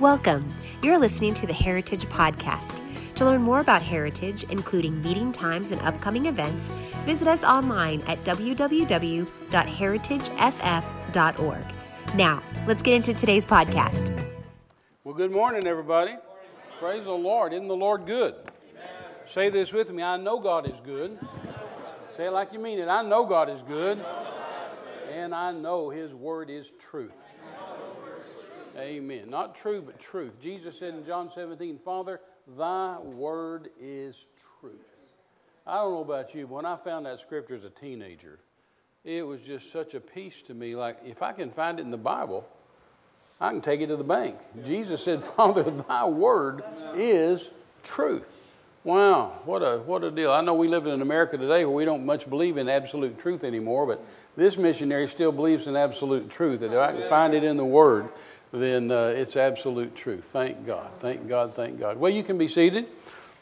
Welcome. You're listening to the Heritage Podcast. To learn more about Heritage, including meeting times and upcoming events, visit us online at www.heritageff.org. Now, let's get into today's podcast. Well, good morning, everybody. Praise the Lord. Isn't the Lord good? Say this with me I know God is good. Say it like you mean it. I know God is good. And I know His word is truth. Amen. Not true, but truth. Jesus said in John 17, Father, thy word is truth. I don't know about you, but when I found that scripture as a teenager, it was just such a peace to me. Like, if I can find it in the Bible, I can take it to the bank. Jesus said, Father, thy word is truth. Wow, what a, what a deal. I know we live in America today where we don't much believe in absolute truth anymore, but this missionary still believes in absolute truth. That if I can find it in the Word, then uh, it's absolute truth. Thank God. Thank God. Thank God. Well, you can be seated.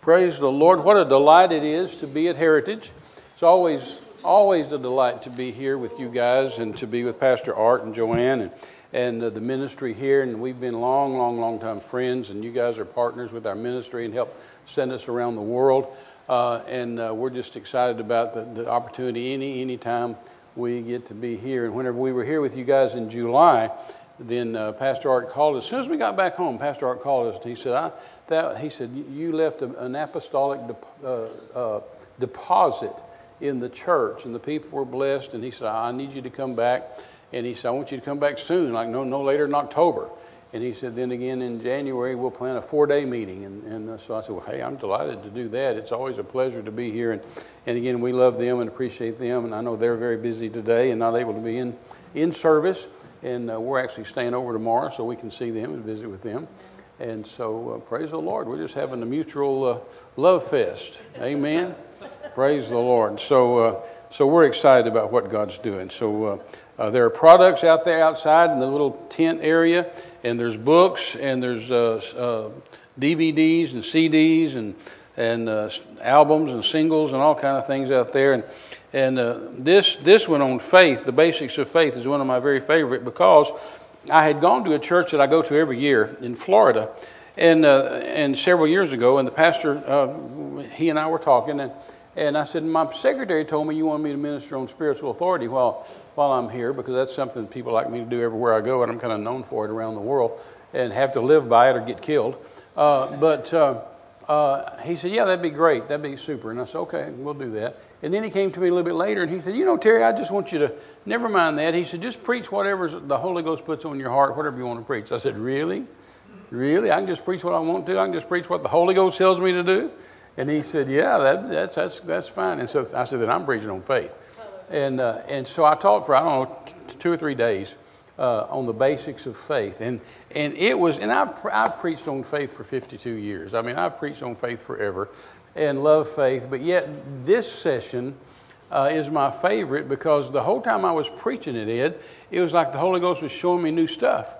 Praise the Lord. What a delight it is to be at Heritage. It's always, always a delight to be here with you guys and to be with Pastor Art and Joanne and, and uh, the ministry here. And we've been long, long, long time friends, and you guys are partners with our ministry and help send us around the world. Uh, and uh, we're just excited about the, the opportunity any any time we get to be here. And whenever we were here with you guys in July, then uh, Pastor Art called us. As soon as we got back home, Pastor Art called us. And he said, I, that, he said, you left an apostolic de, uh, uh, deposit in the church, and the people were blessed. And he said, I need you to come back. And he said, I want you to come back soon, like no, no later than October. And he said, then again in January, we'll plan a four day meeting. And, and uh, so I said, well, hey, I'm delighted to do that. It's always a pleasure to be here. And, and again, we love them and appreciate them. And I know they're very busy today and not able to be in, in service. And uh, we're actually staying over tomorrow so we can see them and visit with them. And so, uh, praise the Lord. We're just having a mutual uh, love fest. Amen. praise the Lord. So, uh, so we're excited about what God's doing. So, uh, uh, there are products out there outside in the little tent area, and there's books, and there's DVDs and CDs and and albums and singles and all kind of things out there. And and uh, this, this one on faith, the basics of faith, is one of my very favorite because I had gone to a church that I go to every year in Florida. And, uh, and several years ago, and the pastor, uh, he and I were talking, and, and I said, My secretary told me you want me to minister on spiritual authority while, while I'm here because that's something people like me to do everywhere I go, and I'm kind of known for it around the world and have to live by it or get killed. Uh, but uh, uh, he said, Yeah, that'd be great. That'd be super. And I said, Okay, we'll do that. And then he came to me a little bit later and he said, You know, Terry, I just want you to, never mind that. He said, Just preach whatever the Holy Ghost puts on your heart, whatever you want to preach. I said, Really? Really? I can just preach what I want to? I can just preach what the Holy Ghost tells me to do? And he said, Yeah, that, that's, that's, that's fine. And so I said, Then I'm preaching on faith. And, uh, and so I taught for, I don't know, two or three days uh, on the basics of faith. And, and it was, and I've, I've preached on faith for 52 years. I mean, I've preached on faith forever and love faith. But yet, this session uh, is my favorite because the whole time I was preaching it, Ed, it was like the Holy Ghost was showing me new stuff.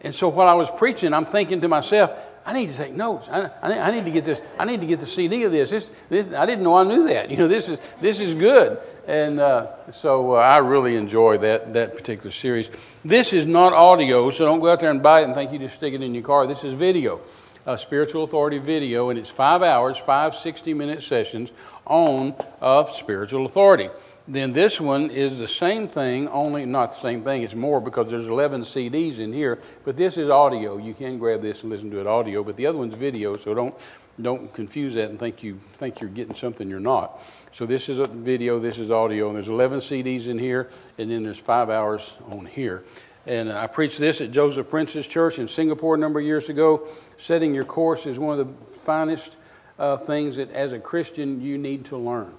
And so while I was preaching, I'm thinking to myself, I need to take notes. I, I, I, need to get this. I need to get the CD of this. This, this. I didn't know I knew that. You know, this is this is good. And uh, so uh, I really enjoy that that particular series. This is not audio, so don't go out there and buy it and think you just stick it in your car. This is video a spiritual authority video, and it's five hours, five 60 minute sessions on uh, spiritual authority. Then this one is the same thing, only not the same thing, it's more because there's 11 CDs in here, but this is audio. You can grab this and listen to it audio, but the other one's video, so don't, don't confuse that and think, you, think you're getting something you're not. So this is a video, this is audio, and there's 11 CDs in here, and then there's five hours on here. And I preached this at Joseph Prince's church in Singapore a number of years ago. Setting your course is one of the finest uh, things that, as a Christian, you need to learn.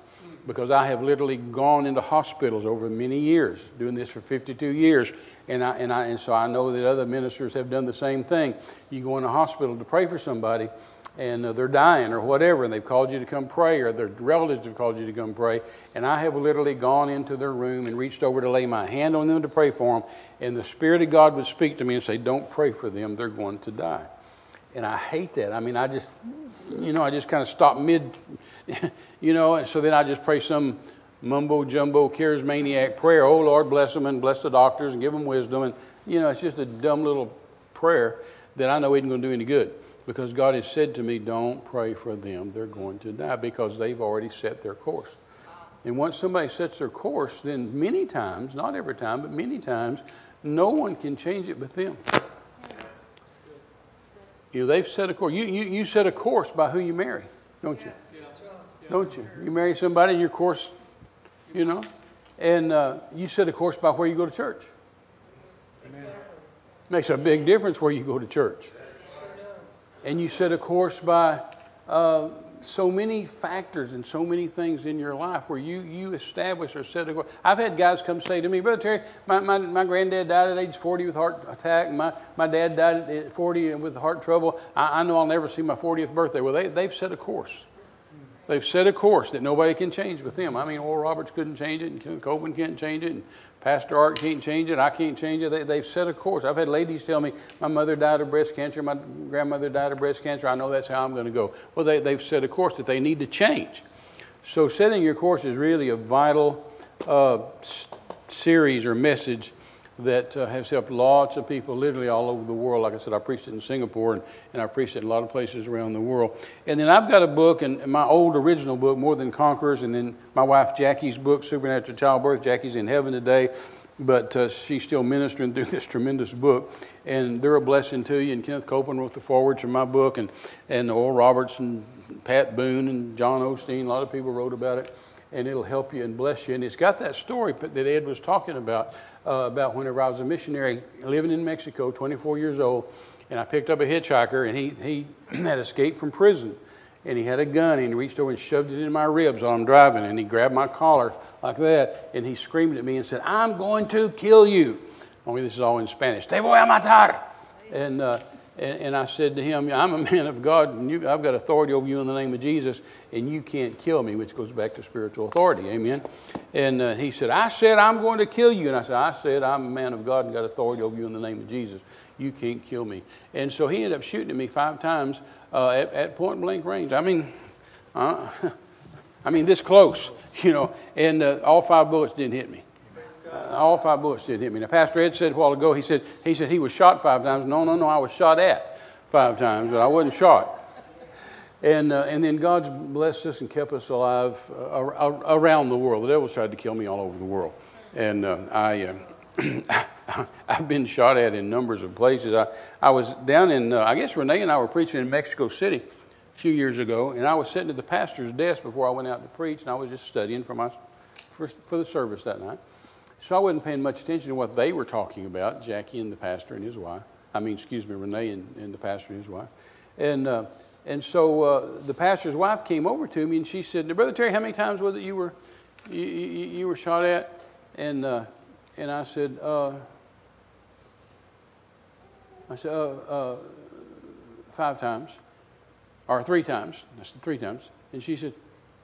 Because I have literally gone into hospitals over many years, doing this for 52 years. And, I, and, I, and so I know that other ministers have done the same thing. You go in a hospital to pray for somebody, and uh, they're dying or whatever, and they've called you to come pray, or their relatives have called you to come pray. And I have literally gone into their room and reached over to lay my hand on them to pray for them, and the Spirit of God would speak to me and say, Don't pray for them, they're going to die. And I hate that. I mean, I just, you know, I just kind of stop mid, you know, and so then I just pray some mumbo jumbo charismaniac prayer. Oh, Lord, bless them and bless the doctors and give them wisdom. And, you know, it's just a dumb little prayer that I know isn't going to do any good because God has said to me, don't pray for them. They're going to die because they've already set their course. And once somebody sets their course, then many times, not every time, but many times, no one can change it but them. You know, they've set a course. You, you, you set a course by who you marry, don't you? Don't you? You marry somebody, and your course, you know, and uh, you set a course by where you go to church. Amen. Makes a big difference where you go to church. And you set a course by uh, so many factors and so many things in your life where you, you establish or set a goal. I've had guys come say to me, Brother Terry, my, my, my granddad died at age 40 with heart attack. My, my dad died at 40 with heart trouble. I, I know I'll never see my 40th birthday. Well, they, they've set a course. They've set a course that nobody can change with them. I mean, Oral Roberts couldn't change it, and Copeland can't change it, and Pastor Art can't change it. I can't change it. They, have set a course. I've had ladies tell me, my mother died of breast cancer, my grandmother died of breast cancer. I know that's how I'm going to go. Well, they, they've set a course that they need to change. So, setting your course is really a vital uh, series or message that uh, has helped lots of people literally all over the world. Like I said, I preached it in Singapore and, and I preached it in a lot of places around the world. And then I've got a book, and my old original book, More Than Conquerors, and then my wife Jackie's book, Supernatural Childbirth. Jackie's in heaven today, but uh, she's still ministering through this tremendous book. And they're a blessing to you. And Kenneth Copeland wrote the foreword to my book, and, and Oral Roberts and Pat Boone and John Osteen, a lot of people wrote about it. And it'll help you and bless you. And it's got that story that Ed was talking about uh, about whenever I was a missionary living in Mexico, 24 years old, and I picked up a hitchhiker, and he, he had escaped from prison. And he had a gun, and he reached over and shoved it in my ribs while I'm driving, and he grabbed my collar like that, and he screamed at me and said, I'm going to kill you. Only this is all in Spanish. Te voy a matar. And, uh, and, and, I said to him, I'm a man of God, and you, I've got authority over you in the name of Jesus, and you can't kill me, which goes back to spiritual authority. Amen. And uh, he said, I said, I'm going to kill you. And I said, I said, I'm a man of God and got authority over you in the name of Jesus. You can't kill me. And so he ended up shooting at me five times uh, at, at, point blank range. I mean, uh, I mean, this close, you know, and uh, all five bullets didn't hit me. Uh, all five bullets did hit me. Now, Pastor Ed said a while ago, he said, he said he was shot five times. No, no, no, I was shot at five times, but I wasn't shot. And, uh, and then God's blessed us and kept us alive uh, around the world. The devil's tried to kill me all over the world. And uh, I, uh, I've been shot at in numbers of places. I, I was down in, uh, I guess Renee and I were preaching in Mexico City a few years ago, and I was sitting at the pastor's desk before I went out to preach, and I was just studying for, my, for, for the service that night. So I wasn't paying much attention to what they were talking about, Jackie and the pastor and his wife. I mean, excuse me, Renee and, and the pastor and his wife. And, uh, and so uh, the pastor's wife came over to me and she said, Brother Terry, how many times was it you were, you, you, you were shot at? And, uh, and I said, uh, I said, uh, uh, five times, or three times. I said, three times. And she said,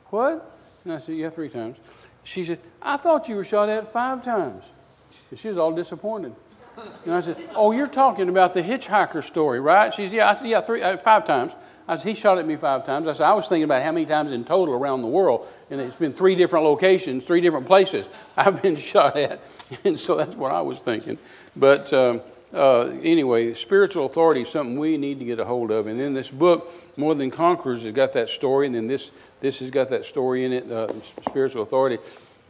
what? And I said, yeah, three times. She said, I thought you were shot at five times. And she was all disappointed. And I said, Oh, you're talking about the hitchhiker story, right? She said, Yeah, I said, Yeah, three, uh, five times. I said, He shot at me five times. I said, I was thinking about how many times in total around the world, and it's been three different locations, three different places I've been shot at. And so that's what I was thinking. But um, uh, anyway, spiritual authority is something we need to get a hold of. And then this book, More Than Conquerors, has got that story, and then this, this has got that story in it, uh, spiritual authority.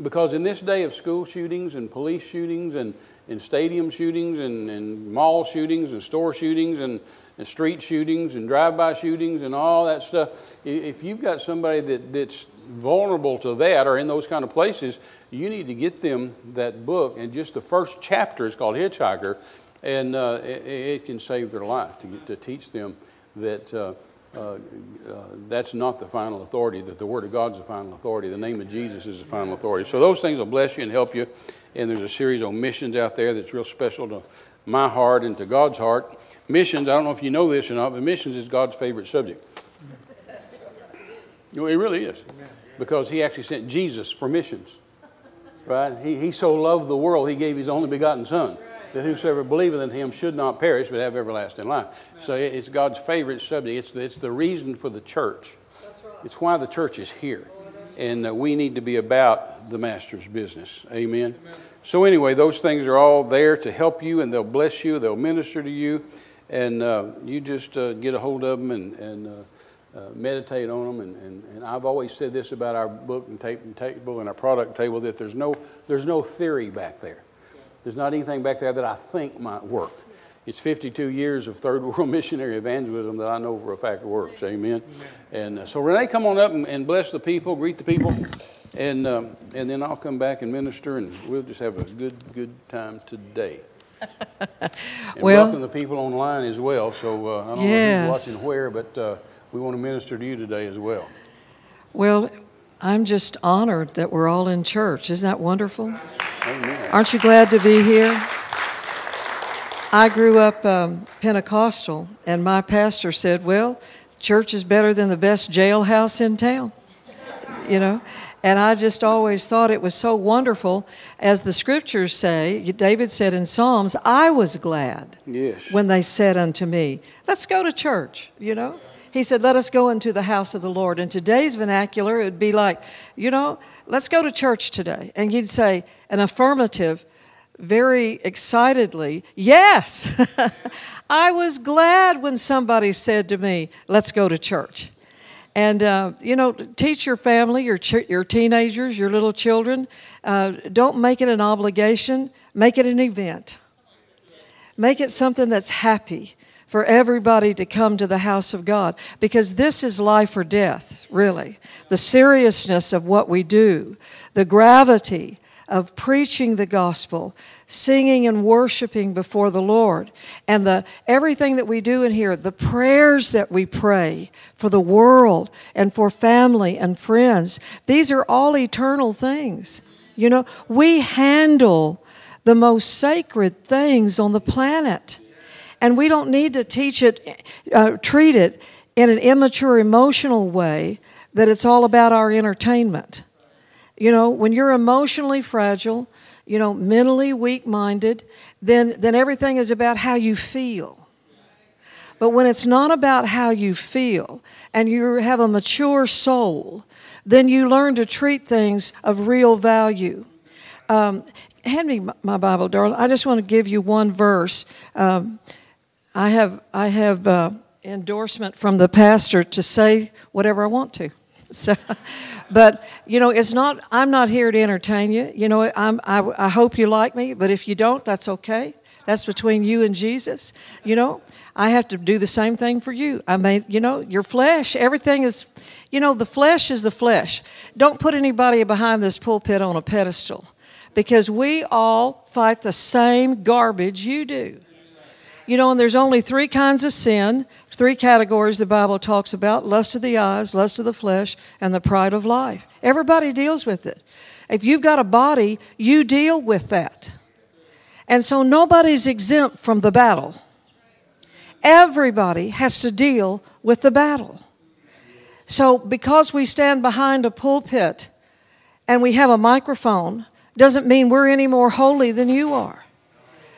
Because in this day of school shootings and police shootings and, and stadium shootings and, and mall shootings and store shootings and, and street shootings and drive-by shootings and all that stuff, if you've got somebody that, that's vulnerable to that or in those kind of places, you need to get them that book. And just the first chapter is called Hitchhiker, and uh, it, it, can save their life to, to teach them that uh, uh, uh, that's not the final authority, that the Word of God is the final authority. The name of Jesus is the final authority. So those things will bless you and help you. And there's a series on missions out there that's real special to my heart and to God's heart. Missions, I don't know if you know this or not, but missions is God's favorite subject. it really is. Because He actually sent Jesus for missions. Right? He, he so loved the world, He gave His only begotten Son that whosoever believeth in him should not perish but have everlasting life. So it's God's favorite subject. It's the, it's the reason for the church. It's why the church is here. And uh, we need to be about the master's business. Amen. So, anyway, those things are all there to help you and they'll bless you, they'll minister to you. and uh, you just uh, get a hold of them and, and uh, uh, meditate on them. And, and, and, I've always said this about our book and tape and table and our product table that there's no, there's no theory back there. There's not anything back there that I think might work. It's 52 years of third world missionary evangelism that I know for a fact works. Amen. And uh, so, Renee, come on up and, and, bless the people, greet the people, and, um, and then I'll come back and minister, and we'll just have a good, good time today. and well, welcome the people online as well. So uh, I don't yes. know who's watching where, but uh, we want to minister to you today as well. Well, I'm just honored that we're all in church. Isn't that wonderful? Amen. Aren't you glad to be here? I grew up um, Pentecostal, and my pastor said, Well, church is better than the best jailhouse in town. You know? And I just always thought it was so wonderful. As the scriptures say, David said in Psalms, I was glad yes. when they said unto me, Let's go to church, you know? He said, Let us go into the house of the Lord. In today's vernacular, it would be like, You know, let's go to church today. And you'd say, An affirmative very excitedly, Yes, I was glad when somebody said to me, Let's go to church. And, uh, you know, teach your family, your, ch- your teenagers, your little children. Uh, don't make it an obligation, make it an event. Make it something that's happy for everybody to come to the house of God because this is life or death, really. The seriousness of what we do, the gravity of preaching the gospel, singing and worshiping before the Lord, and the everything that we do in here, the prayers that we pray for the world and for family and friends, these are all eternal things. You know, we handle the most sacred things on the planet. And we don't need to teach it, uh, treat it in an immature, emotional way that it's all about our entertainment. You know, when you're emotionally fragile, you know, mentally weak minded, then, then everything is about how you feel. But when it's not about how you feel and you have a mature soul, then you learn to treat things of real value. Um, hand me my Bible, darling. I just want to give you one verse. Um, I have, I have uh, endorsement from the pastor to say whatever I want to. So, but you know, it's not. I'm not here to entertain you. You know, I'm. I, I hope you like me, but if you don't, that's okay. That's between you and Jesus. You know, I have to do the same thing for you. I mean, you know, your flesh. Everything is. You know, the flesh is the flesh. Don't put anybody behind this pulpit on a pedestal, because we all fight the same garbage you do. You know, and there's only three kinds of sin three categories the Bible talks about lust of the eyes, lust of the flesh, and the pride of life. Everybody deals with it. If you've got a body, you deal with that. And so nobody's exempt from the battle. Everybody has to deal with the battle. So, because we stand behind a pulpit and we have a microphone, doesn't mean we're any more holy than you are.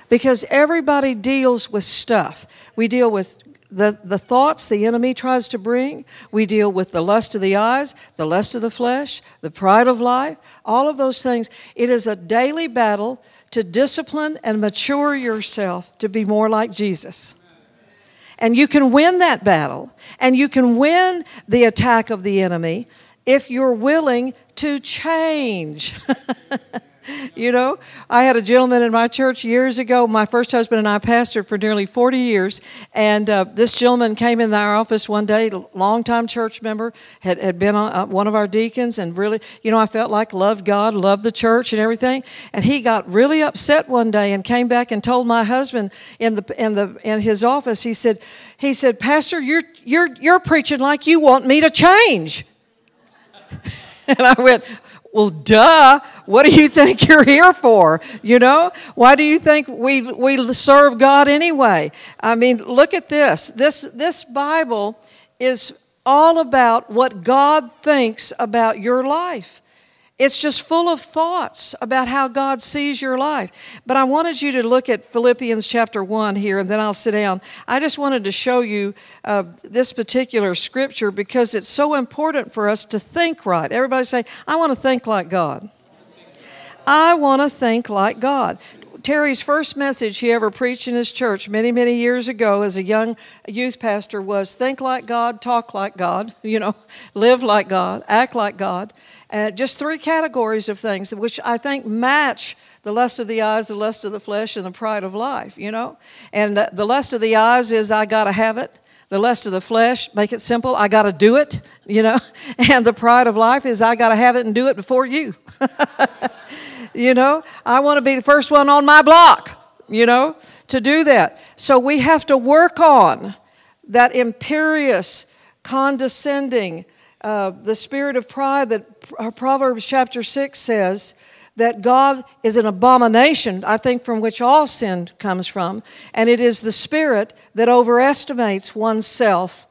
Because everybody deals with stuff. We deal with the, the thoughts the enemy tries to bring. We deal with the lust of the eyes, the lust of the flesh, the pride of life, all of those things. It is a daily battle to discipline and mature yourself to be more like Jesus. And you can win that battle, and you can win the attack of the enemy if you're willing to change. you know, I had a gentleman in my church years ago. My first husband and I pastored for nearly 40 years. And uh, this gentleman came in our office one day, longtime church member, had, had been uh, one of our deacons, and really, you know, I felt like loved God, loved the church and everything. And he got really upset one day and came back and told my husband in, the, in, the, in his office, he said, he said, Pastor, you're, you're, you're preaching like you want me to change. and I went, well, duh. What do you think you're here for? You know? Why do you think we, we serve God anyway? I mean, look at this. This, this Bible is all about what God thinks about your life. It's just full of thoughts about how God sees your life. But I wanted you to look at Philippians chapter 1 here, and then I'll sit down. I just wanted to show you uh, this particular scripture because it's so important for us to think right. Everybody say, I want to think like God. I want to think like God. Terry's first message he ever preached in his church many, many years ago as a young youth pastor was think like God, talk like God, you know, live like God, act like God. Uh, just three categories of things which I think match the lust of the eyes, the lust of the flesh, and the pride of life, you know? And uh, the lust of the eyes is I got to have it. The lust of the flesh, make it simple, I got to do it, you know? And the pride of life is I got to have it and do it before you. you know? I want to be the first one on my block, you know, to do that. So we have to work on that imperious, condescending, uh, the spirit of pride that uh, Proverbs chapter 6 says that God is an abomination, I think, from which all sin comes from, and it is the spirit that overestimates oneself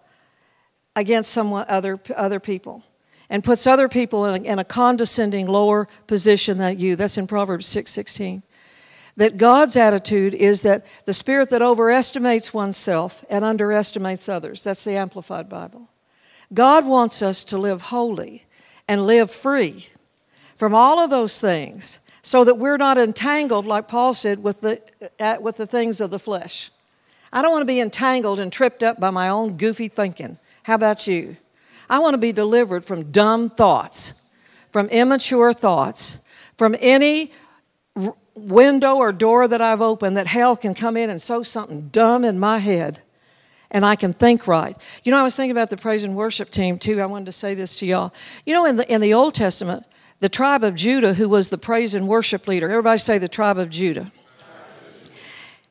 against someone other other people and puts other people in a, in a condescending lower position than you. That's in Proverbs 6 16. That God's attitude is that the spirit that overestimates oneself and underestimates others. That's the Amplified Bible. God wants us to live holy and live free from all of those things so that we're not entangled, like Paul said, with the, uh, with the things of the flesh. I don't want to be entangled and tripped up by my own goofy thinking. How about you? I want to be delivered from dumb thoughts, from immature thoughts, from any window or door that I've opened that hell can come in and sow something dumb in my head and I can think right. You know, I was thinking about the praise and worship team too. I wanted to say this to y'all. You know, in the, in the Old Testament, the tribe of Judah, who was the praise and worship leader, everybody say the tribe of Judah.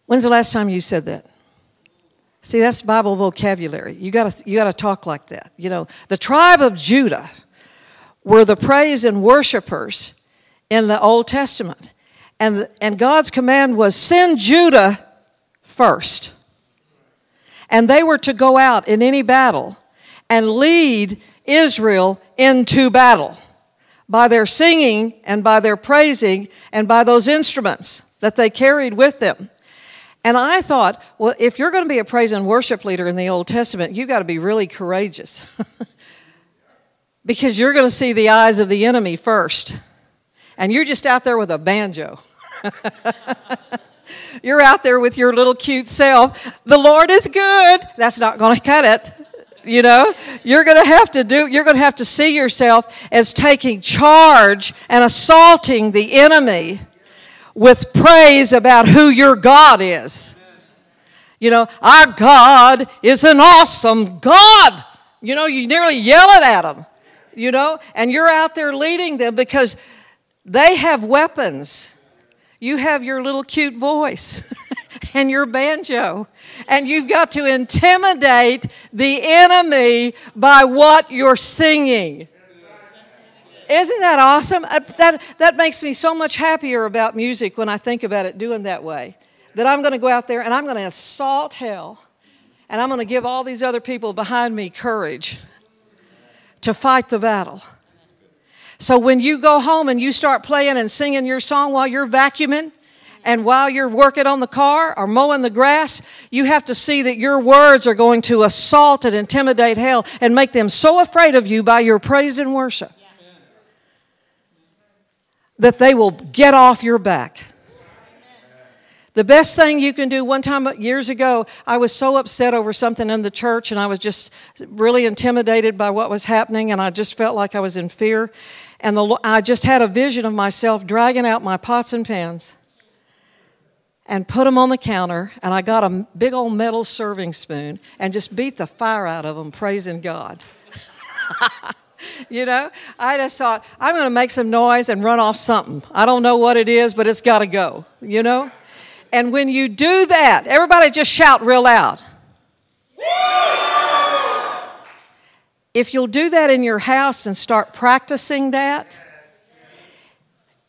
When's the last time you said that? See, that's Bible vocabulary. You got to you got to talk like that. You know, the tribe of Judah were the praise and worshipers in the Old Testament. And, and God's command was send Judah first and they were to go out in any battle and lead Israel into battle by their singing and by their praising and by those instruments that they carried with them. And I thought, well, if you're going to be a praise and worship leader in the Old Testament, you've got to be really courageous. because you're going to see the eyes of the enemy first. And you're just out there with a banjo. You're out there with your little cute self. The Lord is good. That's not going to cut it. You know, you're going to have to do, you're going to have to see yourself as taking charge and assaulting the enemy with praise about who your God is. You know, our God is an awesome God. You know, you nearly yell it at them, you know, and you're out there leading them because they have weapons you have your little cute voice and your banjo, and you've got to intimidate the enemy by what you're singing. Isn't that awesome? Uh, that, that makes me so much happier about music when I think about it doing that way. That I'm going to go out there and I'm going to assault hell, and I'm going to give all these other people behind me courage to fight the battle. So when you go home and you start playing and singing your song while you're vacuuming, and while you're working on the car or mowing the grass, you have to see that your words are going to assault and intimidate hell and make them so afraid of you by your praise and worship that they will get off your back. The best thing you can do, one time years ago, I was so upset over something in the church and I was just really intimidated by what was happening and I just felt like I was in fear. And the, I just had a vision of myself dragging out my pots and pans and put them on the counter. And I got a big old metal serving spoon and just beat the fire out of them, praising God. you know, I just thought, I'm going to make some noise and run off something. I don't know what it is, but it's got to go, you know? And when you do that, everybody just shout real loud. If you'll do that in your house and start practicing that,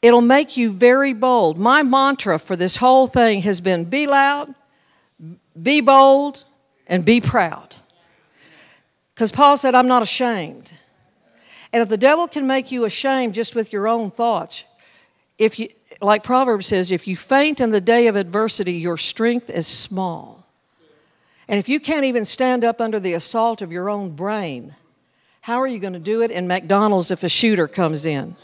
it'll make you very bold. My mantra for this whole thing has been be loud, be bold, and be proud. Because Paul said, I'm not ashamed. And if the devil can make you ashamed just with your own thoughts, if you, like Proverbs says, if you faint in the day of adversity, your strength is small. And if you can't even stand up under the assault of your own brain, how are you going to do it in McDonald's if a shooter comes in?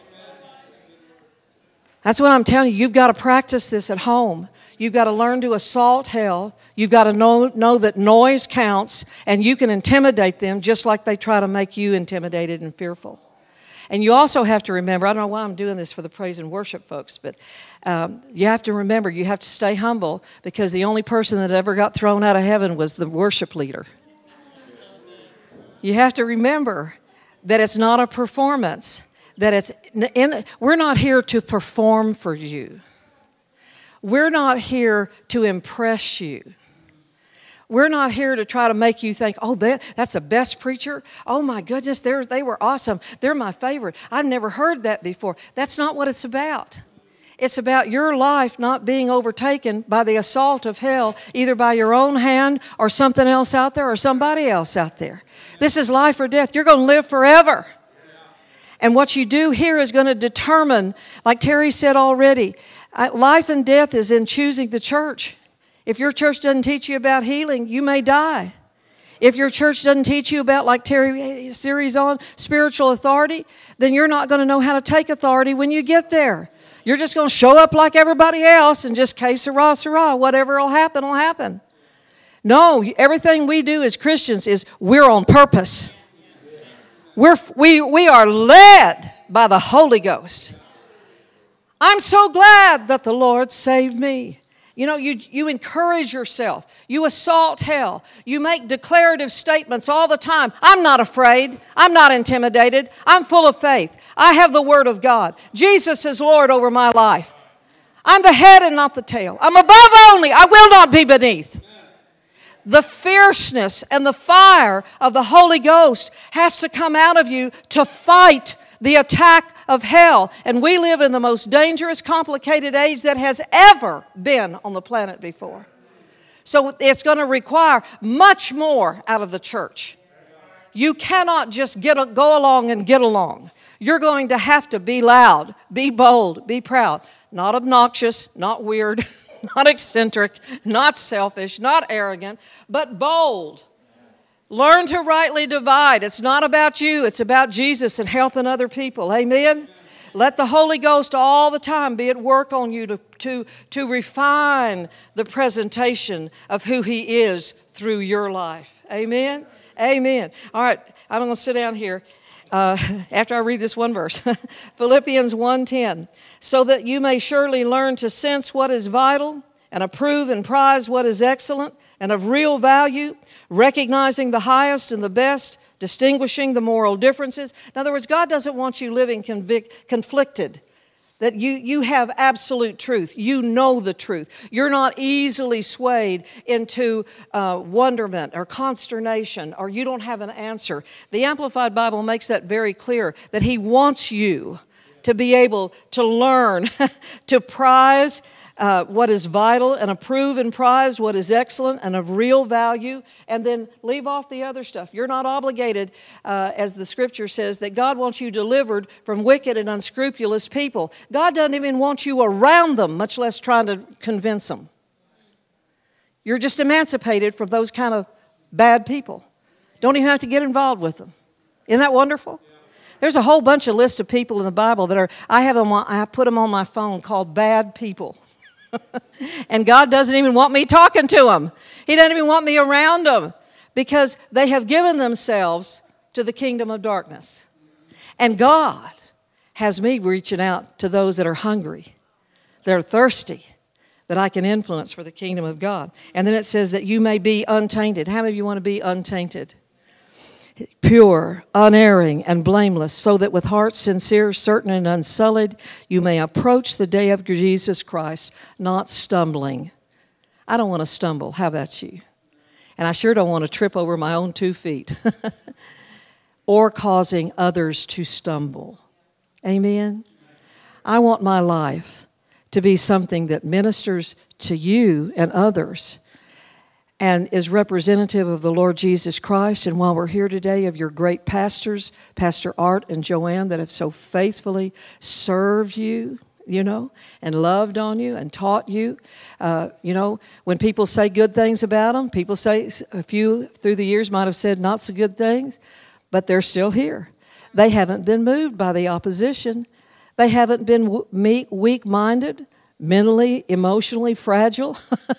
That's what I'm telling you. You've got to practice this at home. You've got to learn to assault hell. You've got to know, know that noise counts and you can intimidate them just like they try to make you intimidated and fearful. And you also have to remember I don't know why I'm doing this for the praise and worship folks, but um, you have to remember you have to stay humble because the only person that ever got thrown out of heaven was the worship leader. You have to remember that it's not a performance, that it's in, we're not here to perform for you. We're not here to impress you. We're not here to try to make you think, oh, that, that's the best preacher. Oh my goodness, they were awesome. They're my favorite. I've never heard that before. That's not what it's about. It's about your life not being overtaken by the assault of hell, either by your own hand or something else out there or somebody else out there. This is life or death. You're going to live forever. And what you do here is going to determine, like Terry said already, uh, Life and death is in choosing the church. If your church doesn't teach you about healing, you may die. If your church doesn't teach you about, like Terry uh, series on spiritual authority, then you're not going to know how to take authority when you get there. You're just going to show up like everybody else and just que sera, sera, whatever will happen will happen. No, everything we do as Christians is we're on purpose. We're, we, we are led by the Holy Ghost. I'm so glad that the Lord saved me. You know, you, you encourage yourself. You assault hell. You make declarative statements all the time. I'm not afraid. I'm not intimidated. I'm full of faith. I have the Word of God. Jesus is Lord over my life. I'm the head and not the tail. I'm above only. I will not be beneath. The fierceness and the fire of the Holy Ghost has to come out of you to fight the attack of hell. And we live in the most dangerous, complicated age that has ever been on the planet before. So it's going to require much more out of the church. You cannot just get a, go along and get along. You're going to have to be loud, be bold, be proud, not obnoxious, not weird, not eccentric, not selfish, not arrogant, but bold Learn to rightly divide. It's not about you, it's about Jesus and helping other people. Amen? Let the Holy Ghost all the time be at work on you to, to, to refine the presentation of who He is through your life. Amen? Amen. All right, I'm going to sit down here. Uh, after I read this one verse, Philippians 1:10, so that you may surely learn to sense what is vital and approve and prize what is excellent and of real value, recognizing the highest and the best, distinguishing the moral differences. In other words, God doesn't want you living convic- conflicted. That you, you have absolute truth. You know the truth. You're not easily swayed into uh, wonderment or consternation, or you don't have an answer. The Amplified Bible makes that very clear that He wants you to be able to learn to prize uh, what is vital and approve and prize what is excellent and of real value, and then leave off the other stuff. You're not obligated, uh, as the scripture says, that God wants you delivered from wicked and unscrupulous people. God doesn't even want you around them, much less trying to convince them. You're just emancipated from those kind of bad people. Don't even have to get involved with them. Isn't that wonderful? There's a whole bunch of lists of people in the Bible that are, I have them, on, I put them on my phone called bad people. and God doesn't even want me talking to them. He doesn't even want me around them because they have given themselves to the kingdom of darkness. And God has me reaching out to those that are hungry, that are thirsty, that I can influence for the kingdom of God. And then it says that you may be untainted. How many of you want to be untainted? Pure, unerring, and blameless, so that with hearts sincere, certain, and unsullied, you may approach the day of Jesus Christ, not stumbling. I don't want to stumble. How about you? And I sure don't want to trip over my own two feet or causing others to stumble. Amen? I want my life to be something that ministers to you and others and is representative of the Lord Jesus Christ. And while we're here today, of your great pastors, Pastor Art and Joanne, that have so faithfully served you, you know, and loved on you and taught you. Uh, you know, when people say good things about them, people say a few through the years might have said not so good things, but they're still here. They haven't been moved by the opposition. They haven't been weak minded, mentally, emotionally fragile.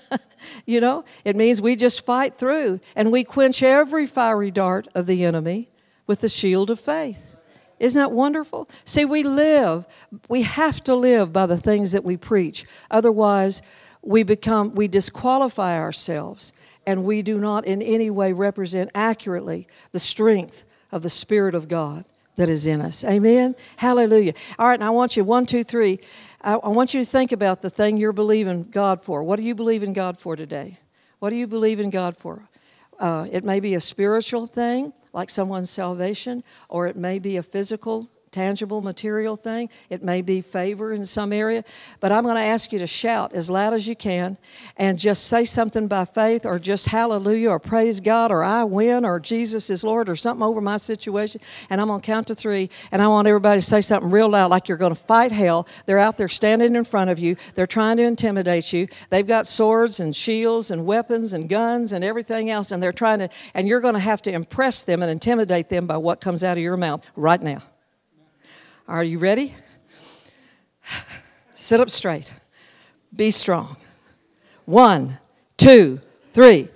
you know, it means we just fight through and we quench every fiery dart of the enemy with the shield of faith. Isn't that wonderful? See, we live, we have to live by the things that we preach. Otherwise, we become, we disqualify ourselves and we do not in any way represent accurately the strength of the Spirit of God that is in us. Amen? Hallelujah. All right, and I want you, one, two, three, I, I want you to think about the thing you're believing God for. What do you believe in God for today? What do you believe in God for? Uh, it may be a spiritual thing, like someone's salvation, or it may be a physical tangible material thing. It may be favor in some area. But I'm going to ask you to shout as loud as you can and just say something by faith or just hallelujah or praise God or I win or Jesus is Lord or something over my situation. And I'm going to count to three. And I want everybody to say something real loud like you're going to fight hell. They're out there standing in front of you. They're trying to intimidate you. They've got swords and shields and weapons and guns and everything else. And they're trying to, and you're going to have to impress them and intimidate them by what comes out of your mouth right now. Are you ready? Sit up straight. Be strong. One, two, three.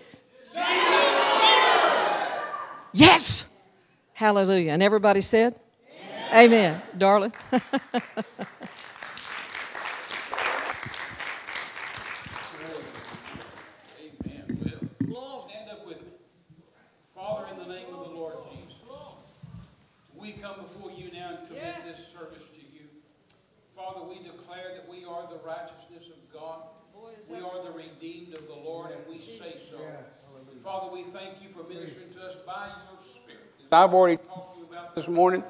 Yes! Hallelujah. And everybody said? Amen, Amen darling. Father, we thank you for ministering to us by your Spirit. I've already talked to you about this morning.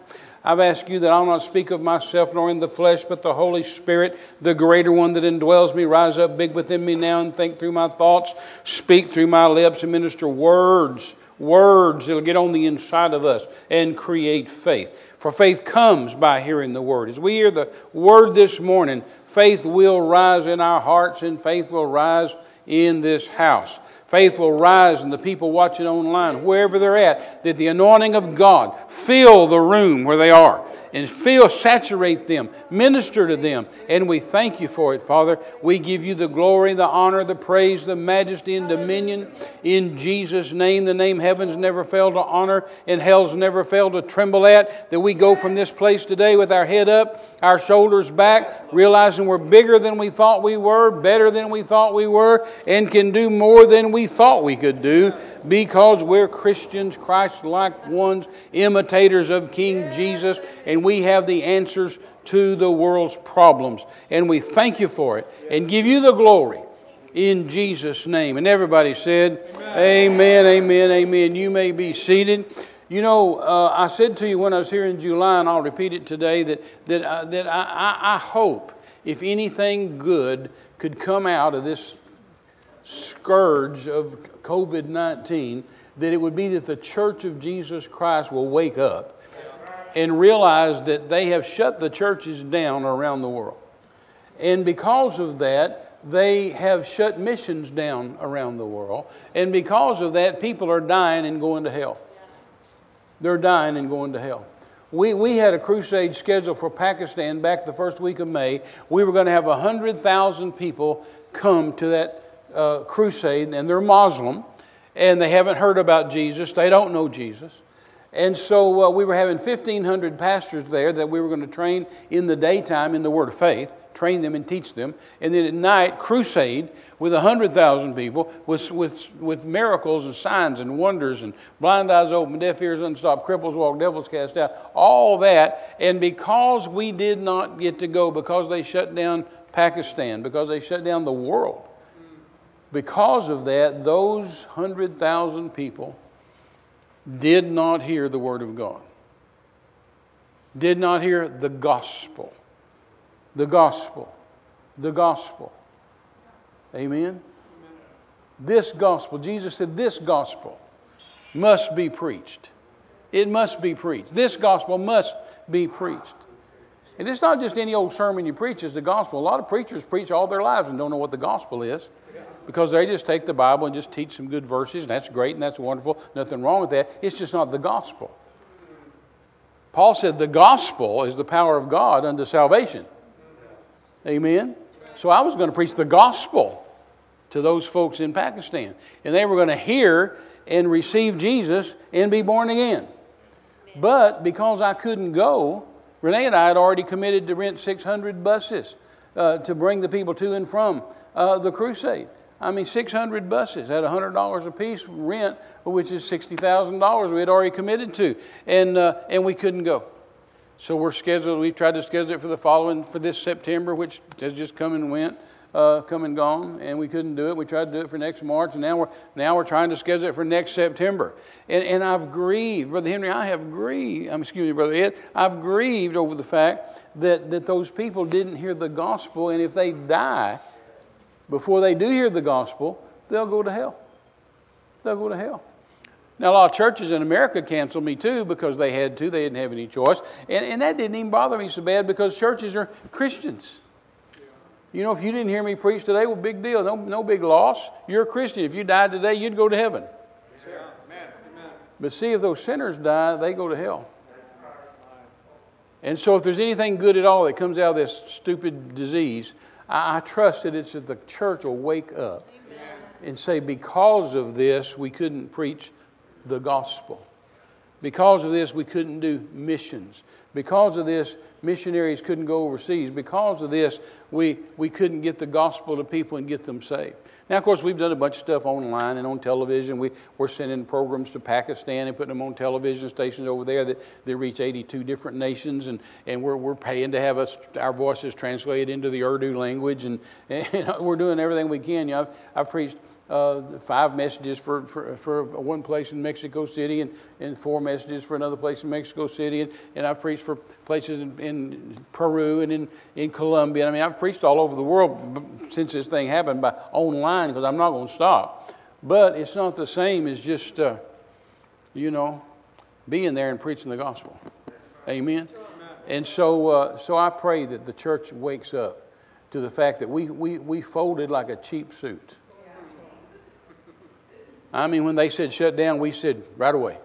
I've asked you that I'll not speak of myself nor in the flesh, but the Holy Spirit, the greater one that indwells me, rise up big within me now and think through my thoughts, speak through my lips, and minister words, words that'll get on the inside of us and create faith. For faith comes by hearing the word. As we hear the word this morning, faith will rise in our hearts and faith will rise in this house. Faith will rise in the people watching online, wherever they're at, that the anointing of God fill the room where they are and feel, saturate them, minister to them. And we thank you for it, Father. We give you the glory, the honor, the praise, the majesty, and dominion in Jesus' name. The name heavens never failed to honor and hell's never failed to tremble at. That we go from this place today with our head up, our shoulders back, realizing we're bigger than we thought we were, better than we thought we were, and can do more than we we thought we could do because we're Christians, Christ like ones, imitators of King Jesus, and we have the answers to the world's problems. And we thank you for it and give you the glory in Jesus' name. And everybody said, Amen, amen, amen. amen. You may be seated. You know, uh, I said to you when I was here in July, and I'll repeat it today, that, that, uh, that I, I, I hope if anything good could come out of this scourge of COVID 19, that it would be that the church of Jesus Christ will wake up and realize that they have shut the churches down around the world. And because of that, they have shut missions down around the world. And because of that, people are dying and going to hell. They're dying and going to hell. We, we had a crusade scheduled for Pakistan back the first week of May. We were going to have 100,000 people come to that uh, crusade, and they're Muslim, and they haven't heard about Jesus. They don't know Jesus. And so uh, we were having 1,500 pastors there that we were going to train in the daytime in the Word of Faith, train them and teach them. And then at night, crusade with 100,000 people with, with, with miracles and signs and wonders and blind eyes open, deaf ears unstopped, cripples walk, devils cast out, all that. And because we did not get to go, because they shut down Pakistan, because they shut down the world, because of that, those 100,000 people did not hear the Word of God, did not hear the gospel. The gospel. The gospel. Amen? This gospel, Jesus said, this gospel must be preached. It must be preached. This gospel must be preached. And it's not just any old sermon you preach, it's the gospel. A lot of preachers preach all their lives and don't know what the gospel is because they just take the Bible and just teach some good verses, and that's great and that's wonderful. Nothing wrong with that. It's just not the gospel. Paul said the gospel is the power of God unto salvation. Amen. So I was going to preach the gospel to those folks in Pakistan. And they were going to hear and receive Jesus and be born again. But because I couldn't go, Renee and I had already committed to rent 600 buses uh, to bring the people to and from uh, the crusade. I mean, 600 buses at $100 a piece rent, which is $60,000 we had already committed to, and, uh, and we couldn't go. So we're scheduled, we tried to schedule it for the following, for this September, which has just come and went uh, come and gone, and we couldn't do it. We tried to do it for next March, and now we're, now we're trying to schedule it for next September. And, and I've grieved, Brother Henry, I have grieved, I'm, excuse me, Brother Ed, I've grieved over the fact that, that those people didn't hear the gospel, and if they die before they do hear the gospel, they'll go to hell. They'll go to hell. Now, a lot of churches in America canceled me too because they had to. They didn't have any choice. And, and that didn't even bother me so bad because churches are Christians. You know, if you didn't hear me preach today, well, big deal. No, no big loss. You're a Christian. If you died today, you'd go to heaven. But see, if those sinners die, they go to hell. And so, if there's anything good at all that comes out of this stupid disease, I, I trust that it's that the church will wake up Amen. and say, because of this, we couldn't preach the gospel. Because of this, we couldn't do missions. Because of this, missionaries couldn't go overseas. Because of this, we, we couldn't get the gospel to people and get them saved. Now, of course, we've done a bunch of stuff online and on television. We, we're sending programs to Pakistan and putting them on television stations over there that, that reach 82 different nations, and, and we're, we're paying to have us, our voices translated into the Urdu language, and, and we're doing everything we can. You know, I've, I've preached uh, five messages for, for, for one place in Mexico City and, and four messages for another place in Mexico City. And, and I've preached for places in, in Peru and in, in Colombia. I mean, I've preached all over the world since this thing happened by online because I'm not going to stop. But it's not the same as just, uh, you know, being there and preaching the gospel. Amen. And so, uh, so I pray that the church wakes up to the fact that we, we, we folded like a cheap suit. I mean, when they said shut down, we said right away.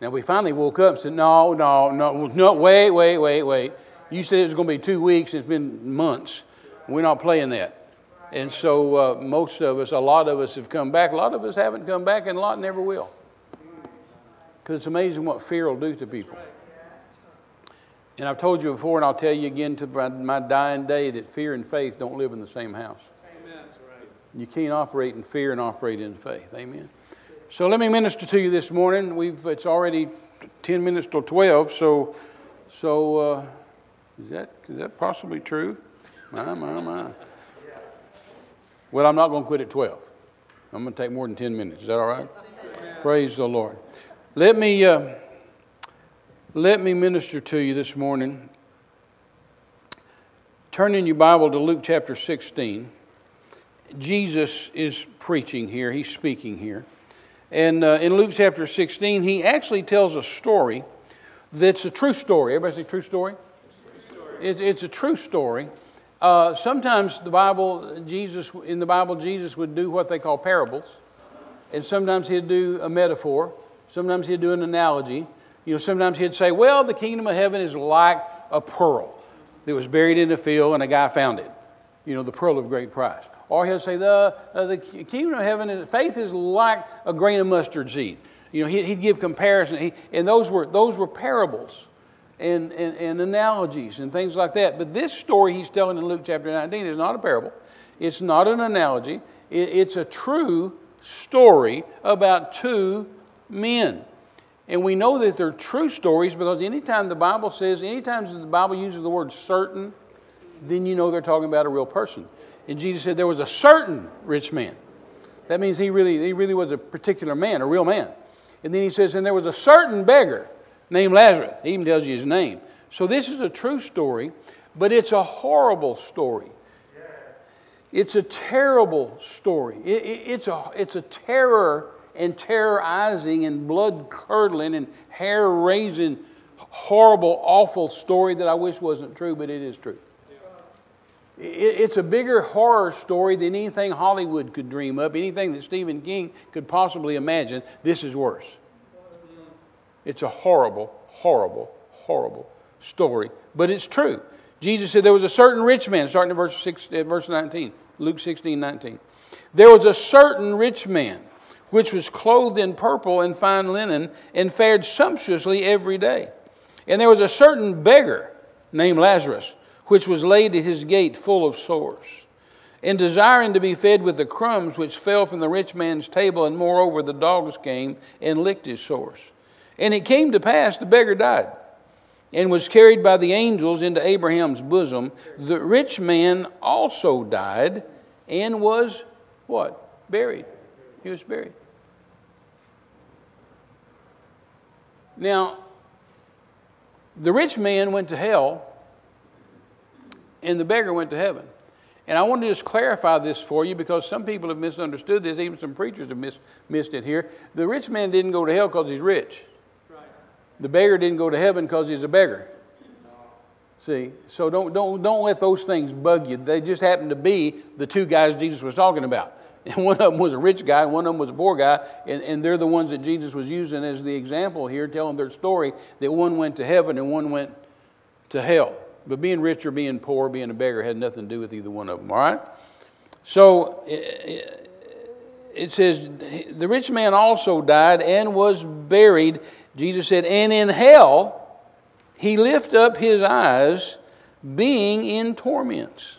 Now we finally woke up and said, no, no, no, no, wait, wait, wait, wait. You said it was going to be two weeks. It's been months. We're not playing that. And so uh, most of us, a lot of us have come back. A lot of us haven't come back, and a lot never will. Because it's amazing what fear will do to people. And I've told you before, and I'll tell you again to my dying day, that fear and faith don't live in the same house. You can't operate in fear and operate in faith. Amen. So let me minister to you this morning. We've it's already ten minutes till twelve. So so uh, is that is that possibly true? My my my. Well, I'm not going to quit at twelve. I'm going to take more than ten minutes. Is that all right? Praise the Lord. Let me uh, let me minister to you this morning. Turn in your Bible to Luke chapter 16. Jesus is preaching here, he's speaking here. And uh, in Luke chapter 16, he actually tells a story that's a true story. Everybody say true story? It, it's a true story. Uh, sometimes the Bible, Jesus, in the Bible, Jesus would do what they call parables. And sometimes he'd do a metaphor. Sometimes he'd do an analogy. You know, sometimes he'd say, well, the kingdom of heaven is like a pearl that was buried in a field and a guy found it. You know, the pearl of great price. Or he'll say, the, uh, the kingdom of heaven, is, faith is like a grain of mustard seed. You know, he'd, he'd give comparison. He, and those were, those were parables and, and, and analogies and things like that. But this story he's telling in Luke chapter 19 is not a parable. It's not an analogy. It, it's a true story about two men. And we know that they're true stories because anytime the Bible says, anytime the Bible uses the word certain, then you know they're talking about a real person. And Jesus said there was a certain rich man. That means he really, he really was a particular man, a real man. And then he says, and there was a certain beggar named Lazarus. He even tells you his name. So this is a true story, but it's a horrible story. It's a terrible story. It, it, it's, a, it's a terror and terrorizing and blood curdling and hair raising, horrible, awful story that I wish wasn't true, but it is true. It's a bigger horror story than anything Hollywood could dream up, anything that Stephen King could possibly imagine. This is worse. It's a horrible, horrible, horrible story, but it's true. Jesus said there was a certain rich man, starting in verse, six, uh, verse 19, Luke 16, 19. There was a certain rich man which was clothed in purple and fine linen and fared sumptuously every day. And there was a certain beggar named Lazarus, which was laid at his gate full of sores, and desiring to be fed with the crumbs which fell from the rich man's table, and moreover the dogs came and licked his sores. And it came to pass the beggar died and was carried by the angels into Abraham's bosom. The rich man also died and was what? Buried. He was buried. Now, the rich man went to hell and the beggar went to heaven. And I want to just clarify this for you because some people have misunderstood this, even some preachers have mis- missed it here. The rich man didn't go to hell because he's rich. The beggar didn't go to heaven because he's a beggar. See, so don't, don't, don't let those things bug you. They just happened to be the two guys Jesus was talking about. And one of them was a rich guy, and one of them was a poor guy, and, and they're the ones that Jesus was using as the example here, telling their story that one went to heaven and one went to hell. But being rich or being poor, being a beggar, had nothing to do with either one of them, all right? So it says, the rich man also died and was buried. Jesus said, and in hell he lift up his eyes, being in torments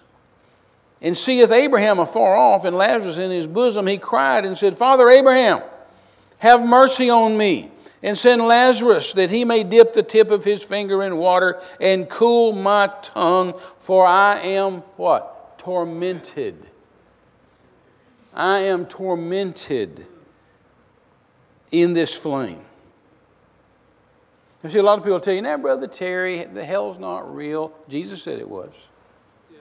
and seeth Abraham afar off and Lazarus in his bosom, he cried and said, Father Abraham, have mercy on me, and send Lazarus that he may dip the tip of his finger in water and cool my tongue, for I am what? Tormented. I am tormented in this flame. You see, a lot of people tell you, now, Brother Terry, the hell's not real. Jesus said it was. Yeah.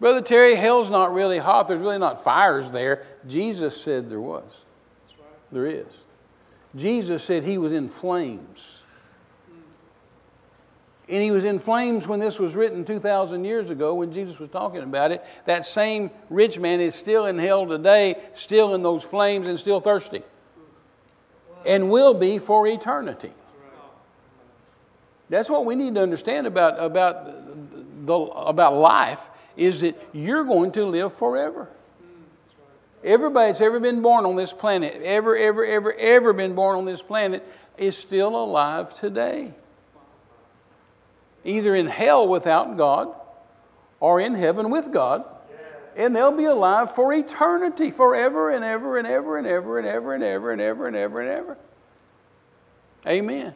Brother Terry, hell's not really hot. There's really not fires there. Jesus said there was. Right. There is. Jesus said he was in flames. And he was in flames when this was written 2,000 years ago when Jesus was talking about it. That same rich man is still in hell today, still in those flames, and still thirsty. And will be for eternity. That's what we need to understand about, about, the, about life is that you're going to live forever. Everybody that's ever been born on this planet, ever, ever, ever, ever been born on this planet, is still alive today. Either in hell without God or in heaven with God. And they'll be alive for eternity, forever and ever and ever and ever and ever and ever and ever and ever and ever. Amen.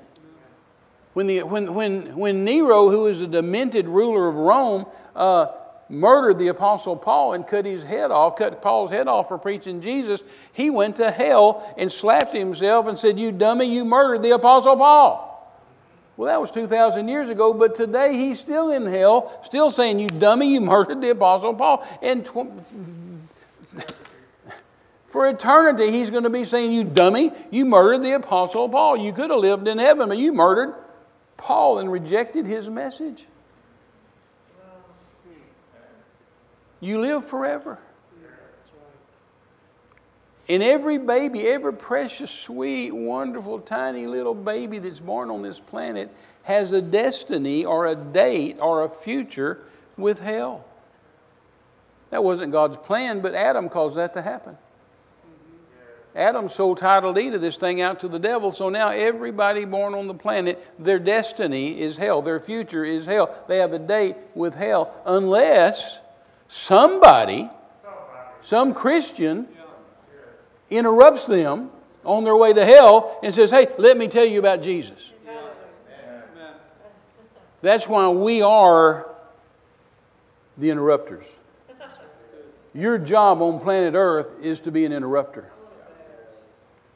When, the, when, when, when Nero, who was a demented ruler of Rome, uh, murdered the Apostle Paul and cut his head off, cut Paul's head off for preaching Jesus, he went to hell and slapped himself and said, You dummy, you murdered the Apostle Paul. Well, that was 2,000 years ago, but today he's still in hell, still saying, You dummy, you murdered the Apostle Paul. And tw- for eternity, he's going to be saying, You dummy, you murdered the Apostle Paul. You could have lived in heaven, but you murdered Paul and rejected his message. You live forever. And every baby, every precious, sweet, wonderful, tiny little baby that's born on this planet has a destiny or a date or a future with hell. That wasn't God's plan, but Adam caused that to happen. Adam sold title deed this thing out to the devil, so now everybody born on the planet, their destiny is hell. Their future is hell. They have a date with hell unless somebody, some Christian, interrupts them on their way to hell and says, Hey, let me tell you about Jesus. That's why we are the interrupters. Your job on planet Earth is to be an interrupter.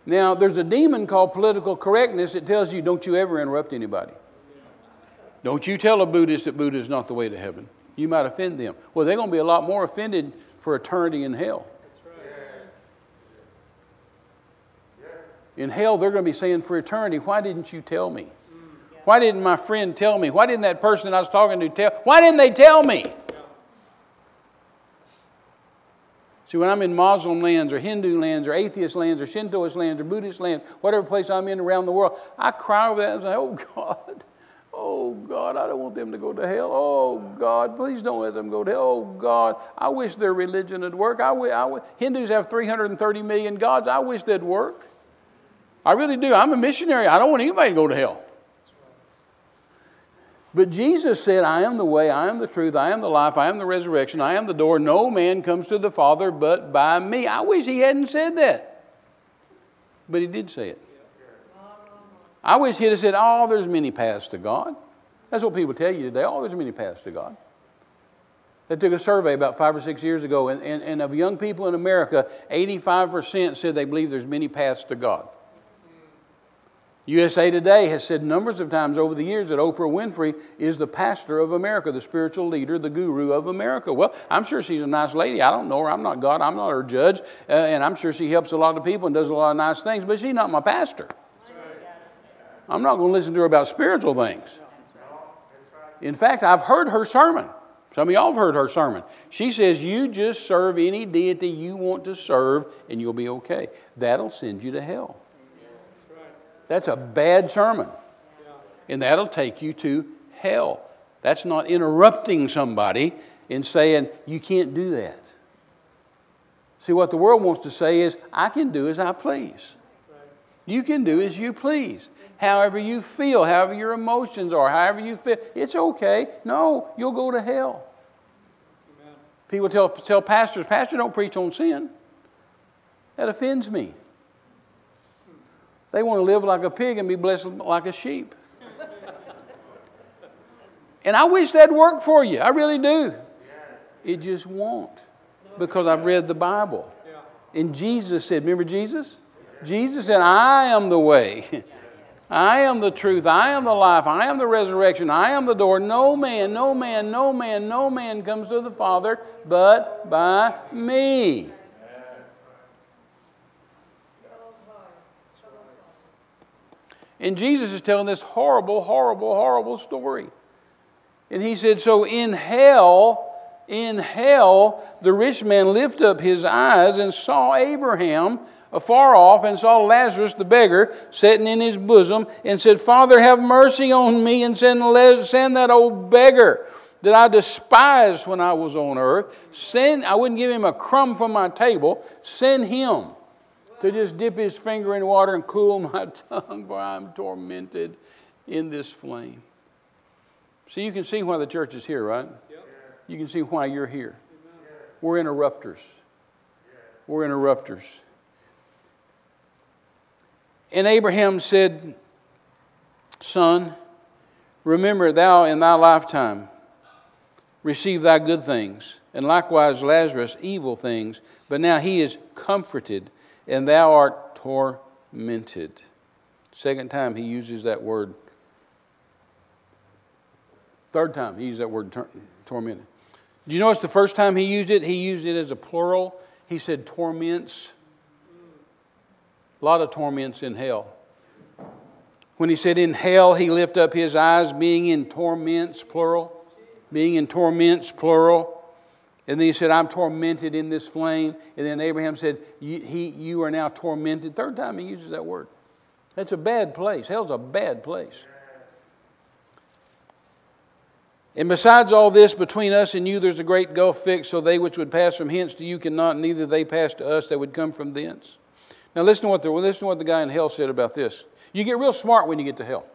Now, there's a demon called political correctness that tells you don't you ever interrupt anybody. Don't you tell a Buddhist that Buddha is not the way to heaven. You might offend them. Well, they're going to be a lot more offended for eternity in hell. In hell, they're going to be saying for eternity, why didn't you tell me? Why didn't my friend tell me? Why didn't that person I was talking to tell? Why didn't they tell me? See, when I'm in Muslim lands or Hindu lands or atheist lands or Shintoist lands or Buddhist lands, whatever place I'm in around the world, I cry over that and say, Oh God, oh God, I don't want them to go to hell. Oh God, please don't let them go to hell. Oh God, I wish their religion would work. I wish, Hindus have 330 million gods. I wish they'd work. I really do. I'm a missionary. I don't want anybody to go to hell. But Jesus said, I am the way, I am the truth, I am the life, I am the resurrection, I am the door. No man comes to the Father but by me. I wish he hadn't said that. But he did say it. I wish he'd have said, Oh, there's many paths to God. That's what people tell you today. Oh, there's many paths to God. They took a survey about five or six years ago, and, and, and of young people in America, 85% said they believe there's many paths to God. USA Today has said numbers of times over the years that Oprah Winfrey is the pastor of America, the spiritual leader, the guru of America. Well, I'm sure she's a nice lady. I don't know her. I'm not God. I'm not her judge. Uh, and I'm sure she helps a lot of people and does a lot of nice things, but she's not my pastor. I'm not going to listen to her about spiritual things. In fact, I've heard her sermon. Some of y'all have heard her sermon. She says, You just serve any deity you want to serve, and you'll be okay. That'll send you to hell. That's a bad sermon. And that'll take you to hell. That's not interrupting somebody and saying, you can't do that. See, what the world wants to say is, I can do as I please. You can do as you please. However you feel, however your emotions are, however you feel, it's okay. No, you'll go to hell. People tell, tell pastors, Pastor, don't preach on sin. That offends me. They want to live like a pig and be blessed like a sheep. and I wish that'd work for you. I really do. It just won't because I've read the Bible. And Jesus said, Remember Jesus? Jesus said, I am the way. I am the truth. I am the life. I am the resurrection. I am the door. No man, no man, no man, no man comes to the Father but by me. And Jesus is telling this horrible, horrible, horrible story. And he said, So in hell, in hell, the rich man lifted up his eyes and saw Abraham afar off and saw Lazarus the beggar sitting in his bosom and said, Father, have mercy on me and send, send that old beggar that I despised when I was on earth. Send, I wouldn't give him a crumb from my table. Send him to just dip his finger in water and cool my tongue, for I'm tormented in this flame. So you can see why the church is here, right? Yep. You can see why you're here. We're interrupters. We're interrupters. And Abraham said, Son, remember thou in thy lifetime receive thy good things, and likewise Lazarus evil things, but now he is comforted and thou art tormented. Second time he uses that word. Third time he used that word tor- tormented. Do you notice the first time he used it, he used it as a plural? He said torments. A lot of torments in hell. When he said in hell, he lift up his eyes, being in torments, plural. Being in torments, plural. And then he said, I'm tormented in this flame. And then Abraham said, he, you are now tormented. Third time he uses that word. That's a bad place. Hell's a bad place. And besides all this, between us and you, there's a great gulf fixed, so they which would pass from hence to you cannot, neither they pass to us that would come from thence. Now listen to what the, listen to what the guy in hell said about this. You get real smart when you get to hell.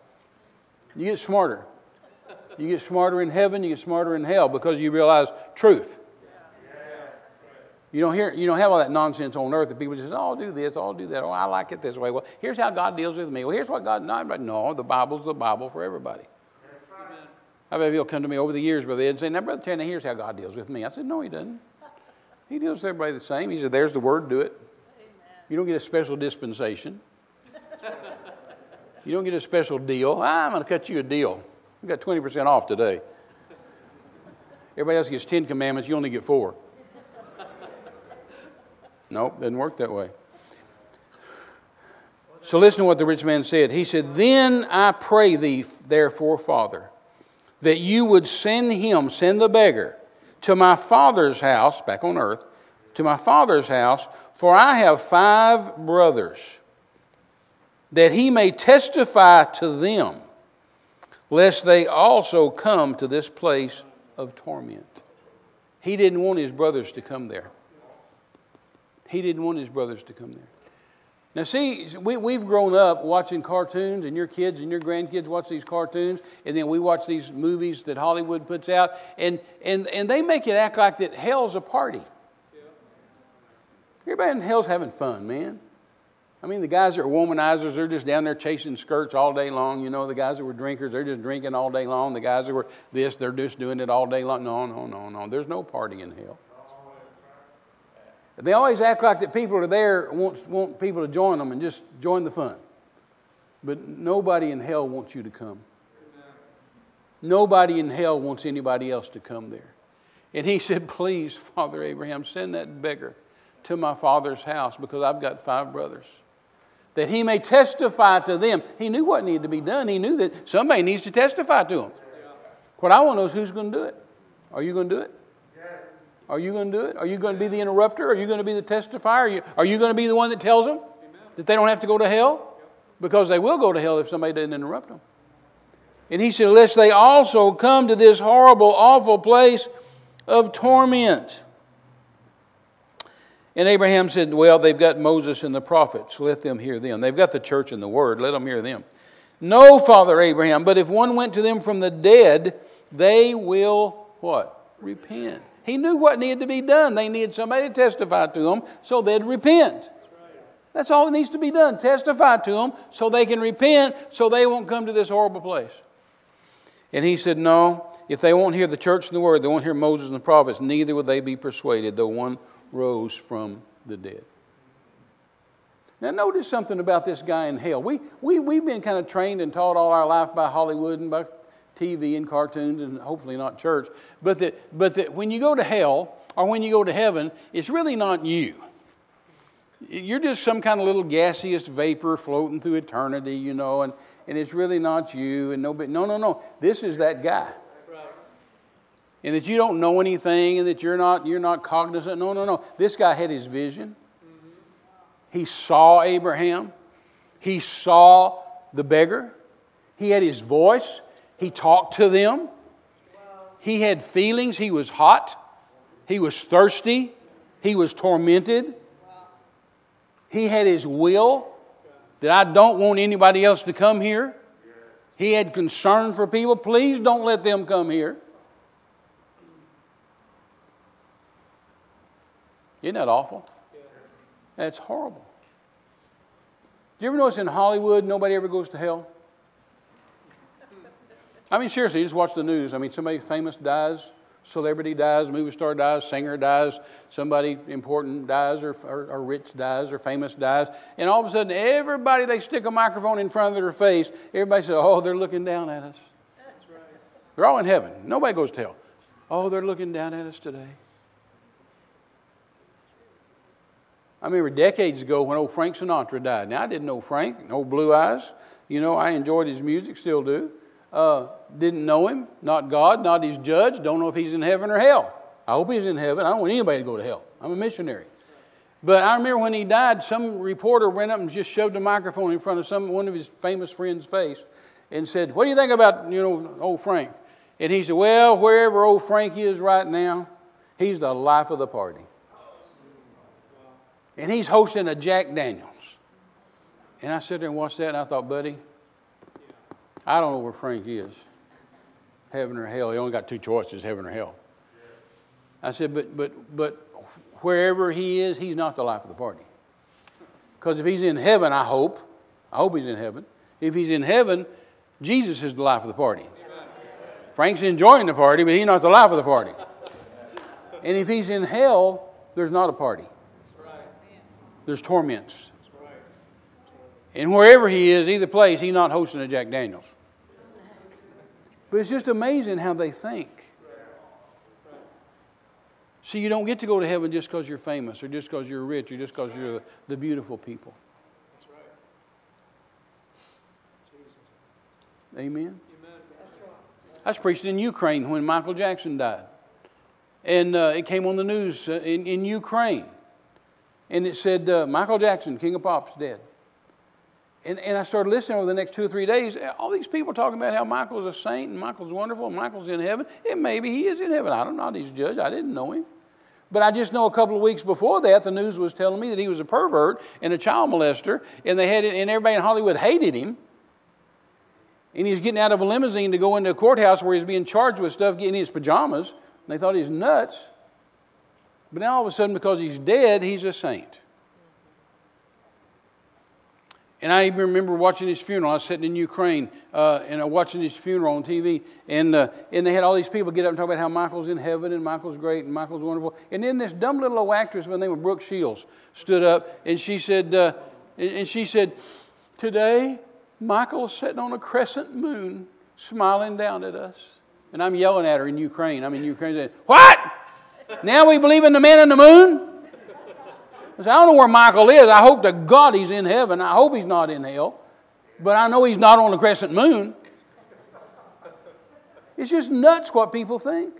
You get smarter. You get smarter in heaven, you get smarter in hell because you realize truth. You don't hear, you don't have all that nonsense on earth that people just, oh, I'll do this, I'll do that, oh, I like it this way. Well, here's how God deals with me. Well, here's what God, not, no, the Bible's the Bible for everybody. I've had people come to me over the years, Brother Ed, and say, now, Brother Tanner, here's how God deals with me. I said, no, he doesn't. He deals with everybody the same. He said, there's the word, do it. You don't get a special dispensation. you don't get a special deal. Ah, I'm going to cut you a deal. We got 20% off today. Everybody else gets 10 commandments, you only get four. Nope, doesn't work that way. So listen to what the rich man said. He said, Then I pray thee, therefore, Father, that you would send him, send the beggar, to my father's house, back on earth, to my father's house, for I have five brothers, that he may testify to them, lest they also come to this place of torment. He didn't want his brothers to come there. He didn't want his brothers to come there. Now, see, we, we've grown up watching cartoons, and your kids and your grandkids watch these cartoons, and then we watch these movies that Hollywood puts out, and, and, and they make it act like that hell's a party. Everybody in hell's having fun, man. I mean, the guys that are womanizers, they're just down there chasing skirts all day long. You know, the guys that were drinkers, they're just drinking all day long. The guys that were this, they're just doing it all day long. No, no, no, no. There's no party in hell. They always act like that people are there, want, want people to join them and just join the fun. But nobody in hell wants you to come. Nobody in hell wants anybody else to come there. And he said, Please, Father Abraham, send that beggar to my father's house because I've got five brothers. That he may testify to them. He knew what needed to be done. He knew that somebody needs to testify to him. What I want to know is who's going to do it. Are you going to do it? Are you going to do it? Are you going to be the interrupter? Are you going to be the testifier? Are you, are you going to be the one that tells them that they don't have to go to hell? Because they will go to hell if somebody doesn't interrupt them. And he said, Lest they also come to this horrible, awful place of torment. And Abraham said, Well, they've got Moses and the prophets. Let them hear them. They've got the church and the word. Let them hear them. No, Father Abraham, but if one went to them from the dead, they will what? Repent. He knew what needed to be done. They needed somebody to testify to them so they'd repent. That's all that needs to be done. Testify to them so they can repent so they won't come to this horrible place. And he said, No, if they won't hear the church and the word, they won't hear Moses and the prophets, neither will they be persuaded, though one rose from the dead. Now, notice something about this guy in hell. We, we, we've been kind of trained and taught all our life by Hollywood and by TV and cartoons and hopefully not church, but that, but that when you go to hell or when you go to heaven, it's really not you. You're just some kind of little gaseous vapor floating through eternity, you know, and, and it's really not you. And nobody, no, no, no. This is that guy. And that you don't know anything and that you're not, you're not cognizant. No, no, no. This guy had his vision. He saw Abraham. He saw the beggar. He had his voice. He talked to them. He had feelings. He was hot. He was thirsty. He was tormented. He had his will that I don't want anybody else to come here. He had concern for people. Please don't let them come here. Isn't that awful? That's horrible. Do you ever notice in Hollywood nobody ever goes to hell? I mean, seriously, you just watch the news. I mean, somebody famous dies, celebrity dies, movie star dies, singer dies, somebody important dies, or, or, or, rich dies, or famous dies. And all of a sudden, everybody, they stick a microphone in front of their face. Everybody says, Oh, they're looking down at us. That's right. They're all in heaven. Nobody goes to hell. Oh, they're looking down at us today. I remember decades ago when old Frank Sinatra died. Now, I didn't know Frank, old Blue Eyes. You know, I enjoyed his music, still do. Uh, didn't know him, not God, not his judge, don't know if he's in heaven or hell. I hope he's in heaven. I don't want anybody to go to hell. I'm a missionary. But I remember when he died, some reporter went up and just shoved a microphone in front of some one of his famous friends' face and said, What do you think about, you know, old Frank? And he said, Well, wherever old Frank is right now, he's the life of the party. And he's hosting a Jack Daniels. And I sit there and watched that and I thought, buddy, I don't know where Frank is heaven or hell. He only got two choices heaven or hell. I said, but, but, but wherever he is, he's not the life of the party. Because if he's in heaven, I hope, I hope he's in heaven. If he's in heaven, Jesus is the life of the party. Frank's enjoying the party, but he's not the life of the party. And if he's in hell, there's not a party. There's torments. And wherever he is, either place, he's not hosting a Jack Daniels. But it's just amazing how they think. See, you don't get to go to heaven just because you're famous or just because you're rich or just because you're the, beautiful people. Amen. I was preaching in Ukraine when Michael Jackson died. and uh, it came on the news uh, in, in Ukraine. And it said, uh, Michael Jackson, King of Pop's dead. And, and I started listening over the next two or three days. All these people talking about how Michael's a saint and Michael's wonderful and Michael's in heaven. And maybe he is in heaven. I don't know. He's judge. I didn't know him. But I just know a couple of weeks before that, the news was telling me that he was a pervert and a child molester, and they had and everybody in Hollywood hated him. And he was getting out of a limousine to go into a courthouse where he was being charged with stuff, getting his pajamas. And they thought he was nuts. But now all of a sudden, because he's dead, he's a saint. And I even remember watching his funeral. I was sitting in Ukraine uh, and uh, watching his funeral on TV. And, uh, and they had all these people get up and talk about how Michael's in heaven and Michael's great and Michael's wonderful. And then this dumb little old actress by the name of Brooke Shields stood up and she said, uh, and she said, Today, Michael's sitting on a crescent moon smiling down at us. And I'm yelling at her in Ukraine. I'm in Ukraine saying, What? Now we believe in the man in the moon? I, don't know where Michael is. I hope to God he's in heaven. I hope he's not in hell. But I know he's not on the crescent moon. It's just nuts what people think.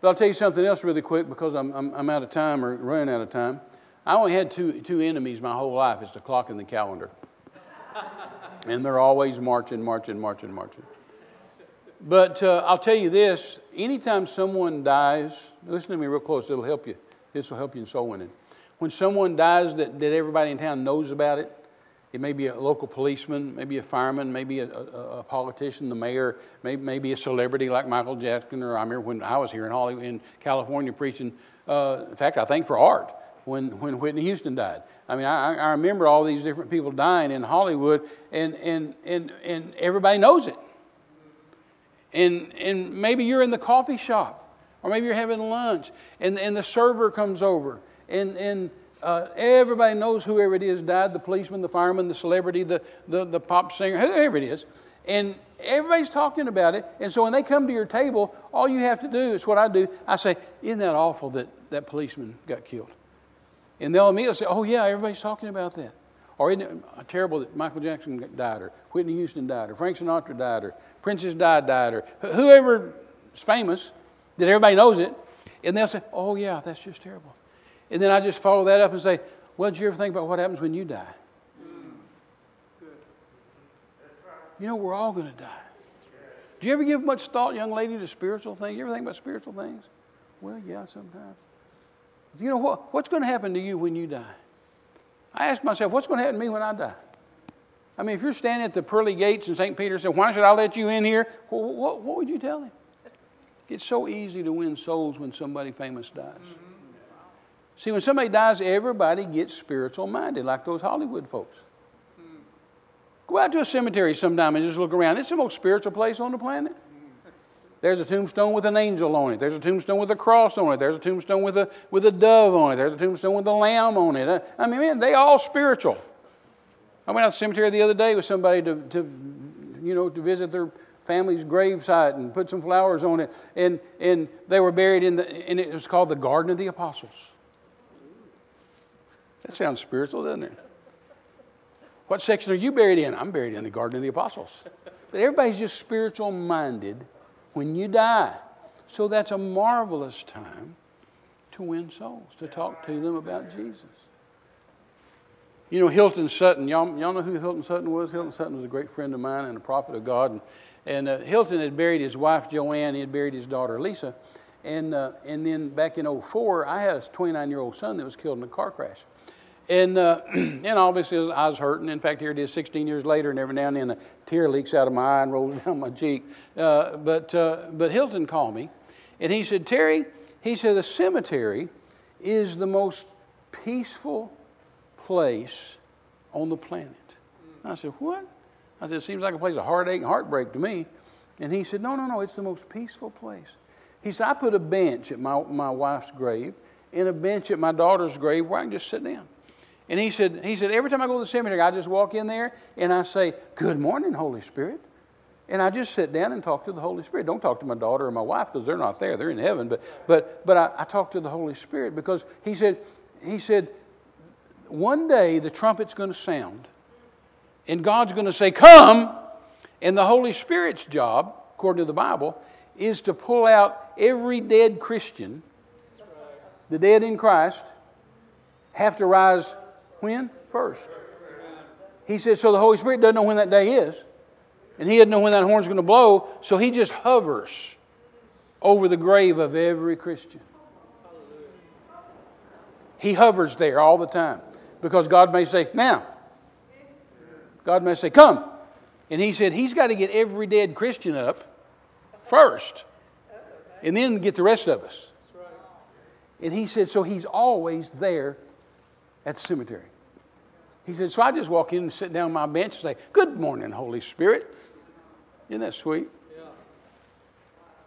But I'll tell you something else really quick because I'm, I'm, I'm out of time or running out of time. I only had two, two enemies my whole life. It's the clock and the calendar. and they're always marching, marching, marching, marching. But uh, I'll tell you this anytime someone dies, listen to me real close, it'll help you. This will help you in soul winning. When someone dies that, that everybody in town knows about it, it may be a local policeman, maybe a fireman, maybe a, a, a politician, the mayor, maybe, maybe a celebrity like Michael Jackson, or I remember when I was here in Hollywood, in California preaching. Uh, in fact, I think for art when, when Whitney Houston died. I mean, I, I remember all these different people dying in Hollywood, and, and, and, and everybody knows it. And, and maybe you're in the coffee shop or maybe you're having lunch and, and the server comes over and, and uh, everybody knows whoever it is died the policeman, the fireman, the celebrity, the, the, the pop singer, whoever it is. And everybody's talking about it. And so when they come to your table, all you have to do is what I do. I say, Isn't that awful that that policeman got killed? And they'll immediately say, Oh, yeah, everybody's talking about that. Or isn't it terrible that Michael Jackson died, or Whitney Houston died, or Frank Sinatra died, or Princess Di died, or whoever is famous that everybody knows it. And they'll say, oh, yeah, that's just terrible. And then I just follow that up and say, well, did you ever think about what happens when you die? You know, we're all going to die. Do you ever give much thought, young lady, to spiritual things? You ever think about spiritual things? Well, yeah, sometimes. You know what? What's going to happen to you when you die? I ask myself, what's going to happen to me when I die? I mean, if you're standing at the pearly gates in St. Peter and say, why should I let you in here? Well, what, what would you tell him? It's so easy to win souls when somebody famous dies. Mm-hmm. See, when somebody dies, everybody gets spiritual minded, like those Hollywood folks. Mm. Go out to a cemetery sometime and just look around. It's the most spiritual place on the planet. There's a tombstone with an angel on it. There's a tombstone with a cross on it. There's a tombstone with a, with a dove on it. There's a tombstone with a lamb on it. I mean, man, they all spiritual. I went out to the cemetery the other day with somebody to, to you know, to visit their family's gravesite and put some flowers on it. And, and they were buried in the, and it was called the Garden of the Apostles. That sounds spiritual, doesn't it? What section are you buried in? I'm buried in the Garden of the Apostles. But everybody's just spiritual minded when you die. So that's a marvelous time to win souls, to talk to them about Jesus. You know, Hilton Sutton, y'all, y'all know who Hilton Sutton was? Hilton Sutton was a great friend of mine and a prophet of God. And and uh, Hilton had buried his wife, Joanne. He had buried his daughter, Lisa. And, uh, and then back in 04, I had a 29 year old son that was killed in a car crash. And, uh, and obviously, I was hurting. In fact, here it is 16 years later, and every now and then a tear leaks out of my eye and rolls down my cheek. Uh, but, uh, but Hilton called me, and he said, Terry, he said, the cemetery is the most peaceful place on the planet. I said, What? I said, It seems like a place of heartache and heartbreak to me. And he said, No, no, no, it's the most peaceful place. He said, I put a bench at my, my wife's grave and a bench at my daughter's grave where I can just sit down. And he said, he said, every time I go to the cemetery, I just walk in there and I say, Good morning, Holy Spirit. And I just sit down and talk to the Holy Spirit. Don't talk to my daughter or my wife because they're not there. They're in heaven. But, but, but I, I talk to the Holy Spirit because he said, he said, one day the trumpet's going to sound and God's going to say, Come. And the Holy Spirit's job, according to the Bible, is to pull out every dead Christian, the dead in Christ, have to rise when? First. He said, so the Holy Spirit doesn't know when that day is. And he doesn't know when that horn's going to blow, so he just hovers over the grave of every Christian. He hovers there all the time because God may say, Now, God may say, Come. And he said, He's got to get every dead Christian up first and then get the rest of us. And he said, So he's always there at the cemetery. He said, So I just walk in and sit down on my bench and say, Good morning, Holy Spirit. Isn't that sweet? Yeah.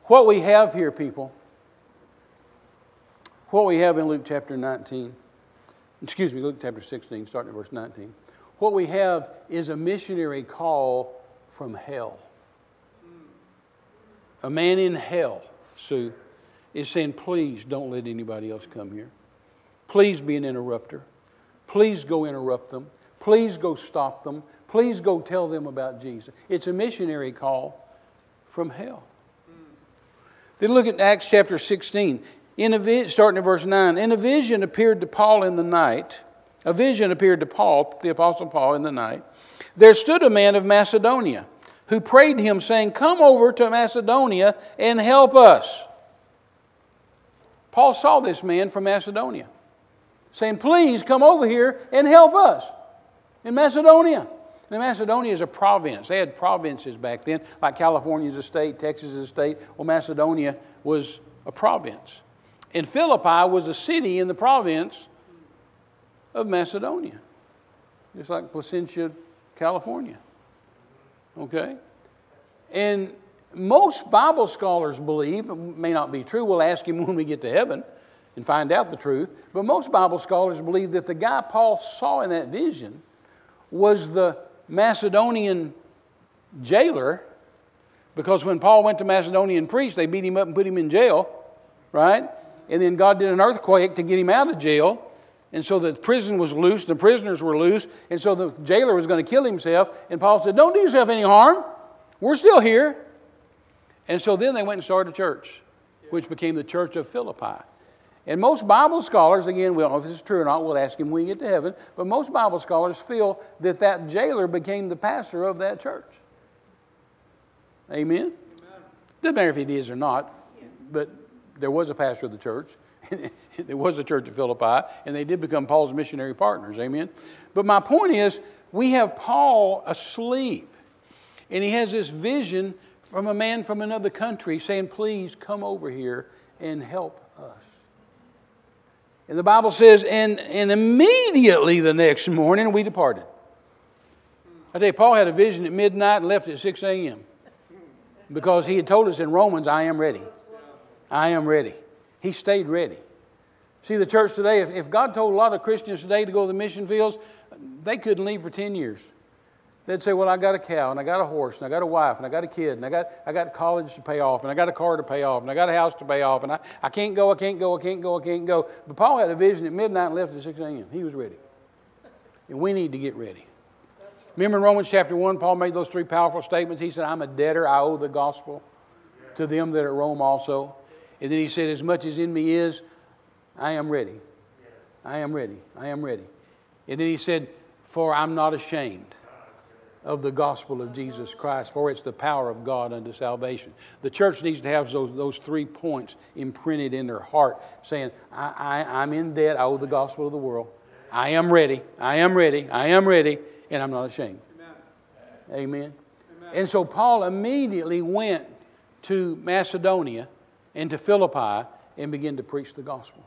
What we have here, people, what we have in Luke chapter 19, excuse me, Luke chapter 16, starting at verse 19, what we have is a missionary call from hell. A man in hell, Sue, is saying, Please don't let anybody else come here. Please be an interrupter. Please go interrupt them. Please go stop them. Please go tell them about Jesus. It's a missionary call from hell. Then look at Acts chapter 16. In a vi- starting at verse 9. In a vision appeared to Paul in the night. A vision appeared to Paul, the Apostle Paul, in the night. There stood a man of Macedonia who prayed him, saying, Come over to Macedonia and help us. Paul saw this man from Macedonia saying, Please come over here and help us in Macedonia. Now, Macedonia is a province. They had provinces back then, like California is a state, Texas is a state. Well, Macedonia was a province. And Philippi was a city in the province of Macedonia, just like Placentia, California. Okay? And most Bible scholars believe, it may not be true, we'll ask him when we get to heaven and find out the truth, but most Bible scholars believe that the guy Paul saw in that vision was the Macedonian jailer, because when Paul went to Macedonia and preached, they beat him up and put him in jail, right? And then God did an earthquake to get him out of jail. And so the prison was loose, the prisoners were loose, and so the jailer was going to kill himself. And Paul said, Don't do yourself any harm. We're still here. And so then they went and started a church, which became the Church of Philippi. And most Bible scholars, again, we don't know if this is true or not, we'll ask him when we get to heaven, but most Bible scholars feel that that jailer became the pastor of that church. Amen? Amen. Doesn't matter if it is or not, but there was a pastor of the church. there was a church at Philippi, and they did become Paul's missionary partners. Amen? But my point is, we have Paul asleep, and he has this vision from a man from another country saying, Please come over here and help us. And the Bible says, and, and immediately the next morning we departed. I tell you, Paul had a vision at midnight and left at 6 a.m. because he had told us in Romans, I am ready. I am ready. He stayed ready. See, the church today, if, if God told a lot of Christians today to go to the mission fields, they couldn't leave for 10 years. They'd say, Well, I got a cow, and I got a horse, and I got a wife, and I got a kid, and I got, I got college to pay off, and I got a car to pay off, and I got a house to pay off, and I, I can't go, I can't go, I can't go, I can't go. But Paul had a vision at midnight and left at 6 a.m. He was ready. And we need to get ready. Remember in Romans chapter 1, Paul made those three powerful statements. He said, I'm a debtor, I owe the gospel to them that are at Rome also. And then he said, As much as in me is, I am ready. I am ready. I am ready. And then he said, For I'm not ashamed of the gospel of Jesus Christ, for it's the power of God unto salvation. The church needs to have those, those three points imprinted in their heart, saying, I, I, I'm in debt, I owe the gospel of the world. I am ready, I am ready, I am ready, and I'm not ashamed. Amen. Amen. Amen. And so Paul immediately went to Macedonia and to Philippi and began to preach the gospel.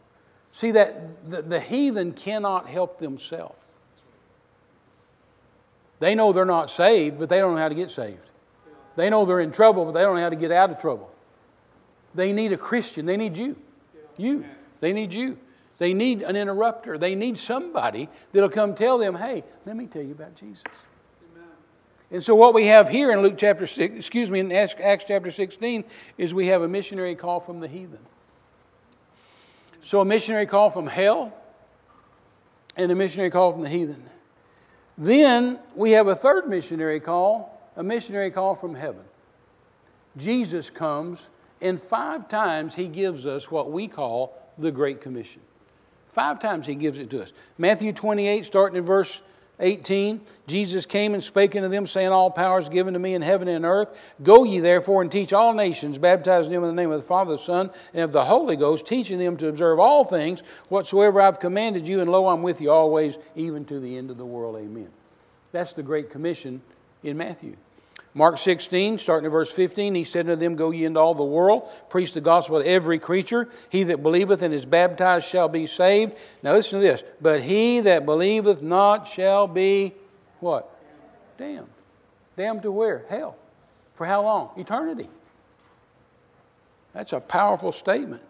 See that the, the heathen cannot help themselves. They know they're not saved, but they don't know how to get saved. They know they're in trouble, but they don't know how to get out of trouble. They need a Christian. They need you. You. They need you. They need an interrupter. They need somebody that'll come tell them, hey, let me tell you about Jesus. Amen. And so, what we have here in Luke chapter 6, excuse me, in Acts chapter 16, is we have a missionary call from the heathen. So, a missionary call from hell and a missionary call from the heathen. Then we have a third missionary call, a missionary call from heaven. Jesus comes And five times he gives us what we call the Great Commission. Five times he gives it to us. Matthew 28, starting in verse 18, Jesus came and spake unto them, saying, All power is given to me in heaven and earth. Go ye therefore and teach all nations, baptizing them in the name of the Father, the Son, and of the Holy Ghost, teaching them to observe all things whatsoever I've commanded you, and lo, I'm with you always, even to the end of the world. Amen. That's the Great Commission in Matthew. Mark 16, starting at verse 15, he said unto them, Go ye into all the world, preach the gospel to every creature. He that believeth and is baptized shall be saved. Now listen to this. But he that believeth not shall be what? Damned. Damned to where? Hell. For how long? Eternity. That's a powerful statement.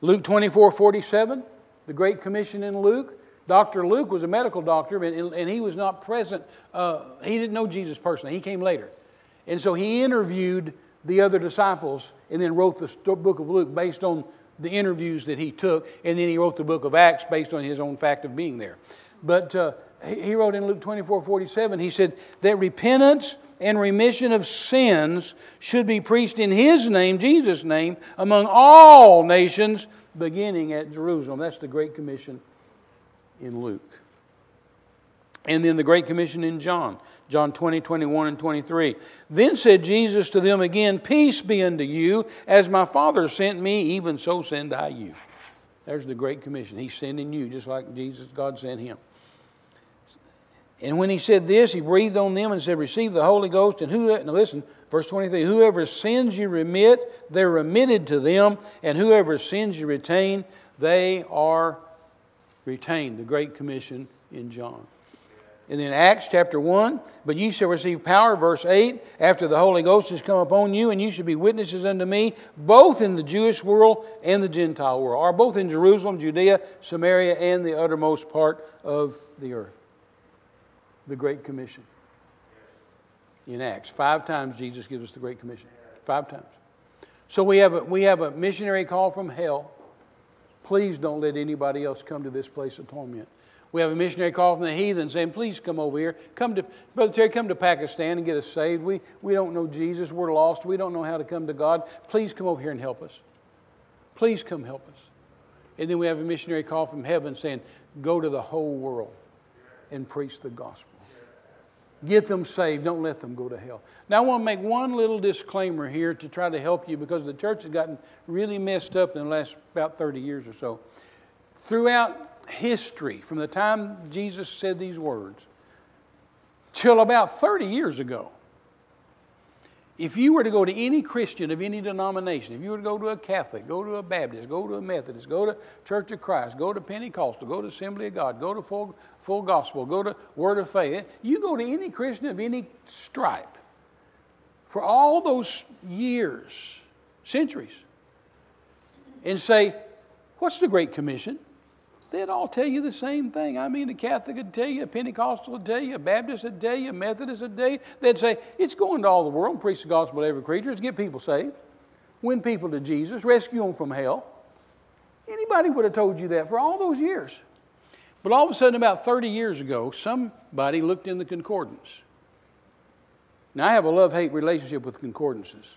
Luke 24, 47, the Great Commission in Luke. Dr. Luke was a medical doctor, and he was not present. Uh, he didn't know Jesus personally. He came later. And so he interviewed the other disciples and then wrote the book of Luke based on the interviews that he took. And then he wrote the book of Acts based on his own fact of being there. But uh, he wrote in Luke 24 47, he said that repentance and remission of sins should be preached in his name, Jesus' name, among all nations, beginning at Jerusalem. That's the Great Commission in Luke. And then the Great Commission in John, John 20, 21, and 23. Then said Jesus to them again, Peace be unto you, as my Father sent me, even so send I you. There's the Great Commission. He's sending you, just like Jesus, God sent him. And when he said this, he breathed on them and said, Receive the Holy Ghost. And who, now listen, verse 23 Whoever sins you remit, they're remitted to them. And whoever sins you retain, they are retained the Great Commission in John. And then Acts chapter 1, but ye shall receive power, verse 8, after the Holy Ghost has come upon you, and you shall be witnesses unto me, both in the Jewish world and the Gentile world, or both in Jerusalem, Judea, Samaria, and the uttermost part of the earth. The Great Commission. In Acts. Five times Jesus gives us the Great Commission. Five times. So we have a, we have a missionary call from hell Please don't let anybody else come to this place of torment. We have a missionary call from the heathen saying, Please come over here. Come to, Brother Terry, come to Pakistan and get us saved. We, we don't know Jesus. We're lost. We don't know how to come to God. Please come over here and help us. Please come help us. And then we have a missionary call from heaven saying, Go to the whole world and preach the gospel. Get them saved. Don't let them go to hell. Now, I want to make one little disclaimer here to try to help you because the church has gotten really messed up in the last about 30 years or so. Throughout history, from the time Jesus said these words till about 30 years ago, if you were to go to any Christian of any denomination, if you were to go to a Catholic, go to a Baptist, go to a Methodist, go to Church of Christ, go to Pentecostal, go to Assembly of God, go to full, full gospel, go to Word of Faith, you go to any Christian of any stripe for all those years, centuries, and say, What's the Great Commission? They'd all tell you the same thing. I mean, a Catholic would tell you, a Pentecostal would tell you, a Baptist would tell you, a Methodist would tell you. They'd say, it's going to all the world preach the gospel to every creature. Get people saved, win people to Jesus, rescue them from hell. Anybody would have told you that for all those years. But all of a sudden, about 30 years ago, somebody looked in the concordance. Now, I have a love hate relationship with concordances.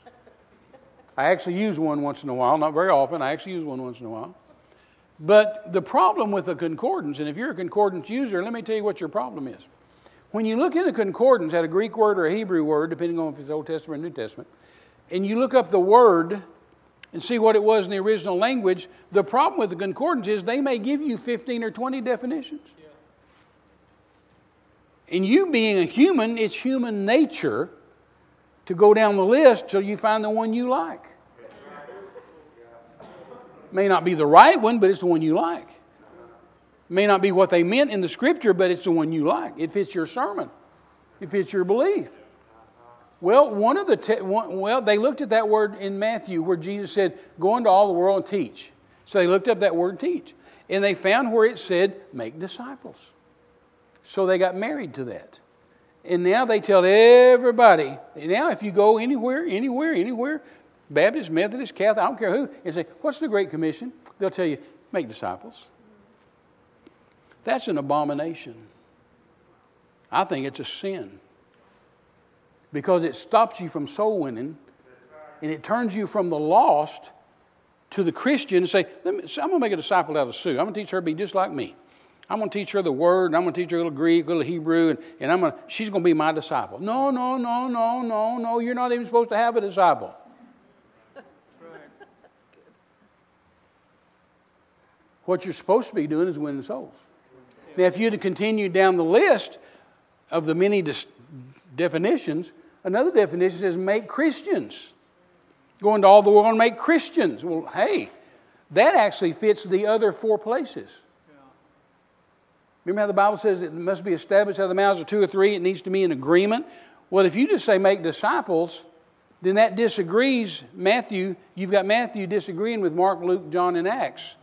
I actually use one once in a while, not very often. I actually use one once in a while. But the problem with a concordance, and if you're a concordance user, let me tell you what your problem is. When you look in a concordance at a Greek word or a Hebrew word, depending on if it's Old Testament or New Testament, and you look up the word and see what it was in the original language, the problem with the concordance is they may give you 15 or 20 definitions. And you being a human, it's human nature to go down the list till you find the one you like. May not be the right one, but it's the one you like. It May not be what they meant in the scripture, but it's the one you like. It fits your sermon, it fits your belief. Well, one of the te- one, well, they looked at that word in Matthew where Jesus said, "Go into all the world and teach." So they looked up that word "teach," and they found where it said, "Make disciples." So they got married to that, and now they tell everybody. Now, if you go anywhere, anywhere, anywhere, Baptist, Methodist, Catholic, I don't care who, and say, What's the Great Commission? They'll tell you, Make disciples. That's an abomination. I think it's a sin because it stops you from soul winning and it turns you from the lost to the Christian and say, me, I'm going to make a disciple out of Sue. I'm going to teach her to be just like me. I'm going to teach her the word, and I'm going to teach her a little Greek, a little Hebrew, and, and I'm to, she's going to be my disciple. No, no, no, no, no, no. You're not even supposed to have a disciple. What you're supposed to be doing is winning souls. Now, if you'd have continued down the list of the many dis- definitions, another definition says make Christians. Go into all the world and make Christians. Well, hey, that actually fits the other four places. Remember how the Bible says it must be established out of the mouths of two or three, it needs to be in agreement? Well, if you just say make disciples, then that disagrees Matthew. You've got Matthew disagreeing with Mark, Luke, John, and Acts.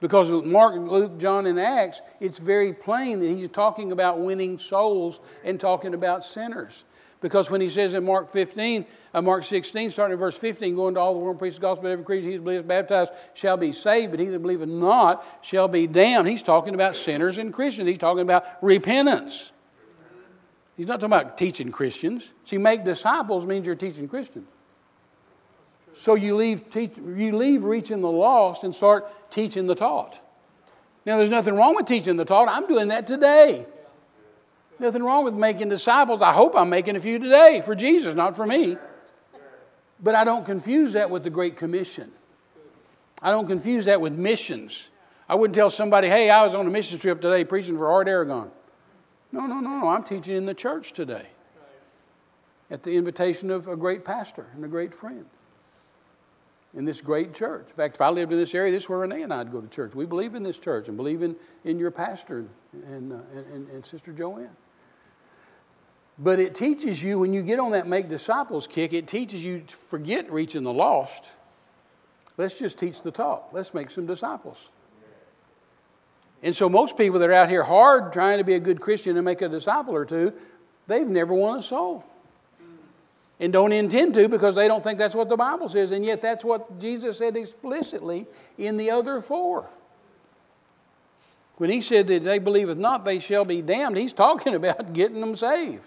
Because Mark, Luke, John, and Acts, it's very plain that he's talking about winning souls and talking about sinners. Because when he says in Mark 15, uh, Mark 16, starting in verse 15, going to all the world preach the gospel every creature, he that believeth baptized shall be saved, but he that believeth not shall be damned. He's talking about sinners and Christians. He's talking about repentance. He's not talking about teaching Christians. See, make disciples means you're teaching Christians. So you leave, teach, you leave reaching the lost and start teaching the taught. Now, there's nothing wrong with teaching the taught. I'm doing that today. Nothing wrong with making disciples. I hope I'm making a few today for Jesus, not for me. But I don't confuse that with the Great Commission. I don't confuse that with missions. I wouldn't tell somebody, hey, I was on a mission trip today preaching for Art Aragon. No, no, no, no. I'm teaching in the church today at the invitation of a great pastor and a great friend in this great church. In fact, if I lived in this area, this is where Renee and I'd go to church. We believe in this church and believe in, in your pastor and, uh, and, and Sister Joanne. But it teaches you, when you get on that make disciples kick, it teaches you to forget reaching the lost. Let's just teach the talk. Let's make some disciples. And so, most people that are out here hard trying to be a good Christian and make a disciple or two, they've never won a soul. And don't intend to because they don't think that's what the Bible says. And yet, that's what Jesus said explicitly in the other four. When he said that they believeth not, they shall be damned, he's talking about getting them saved.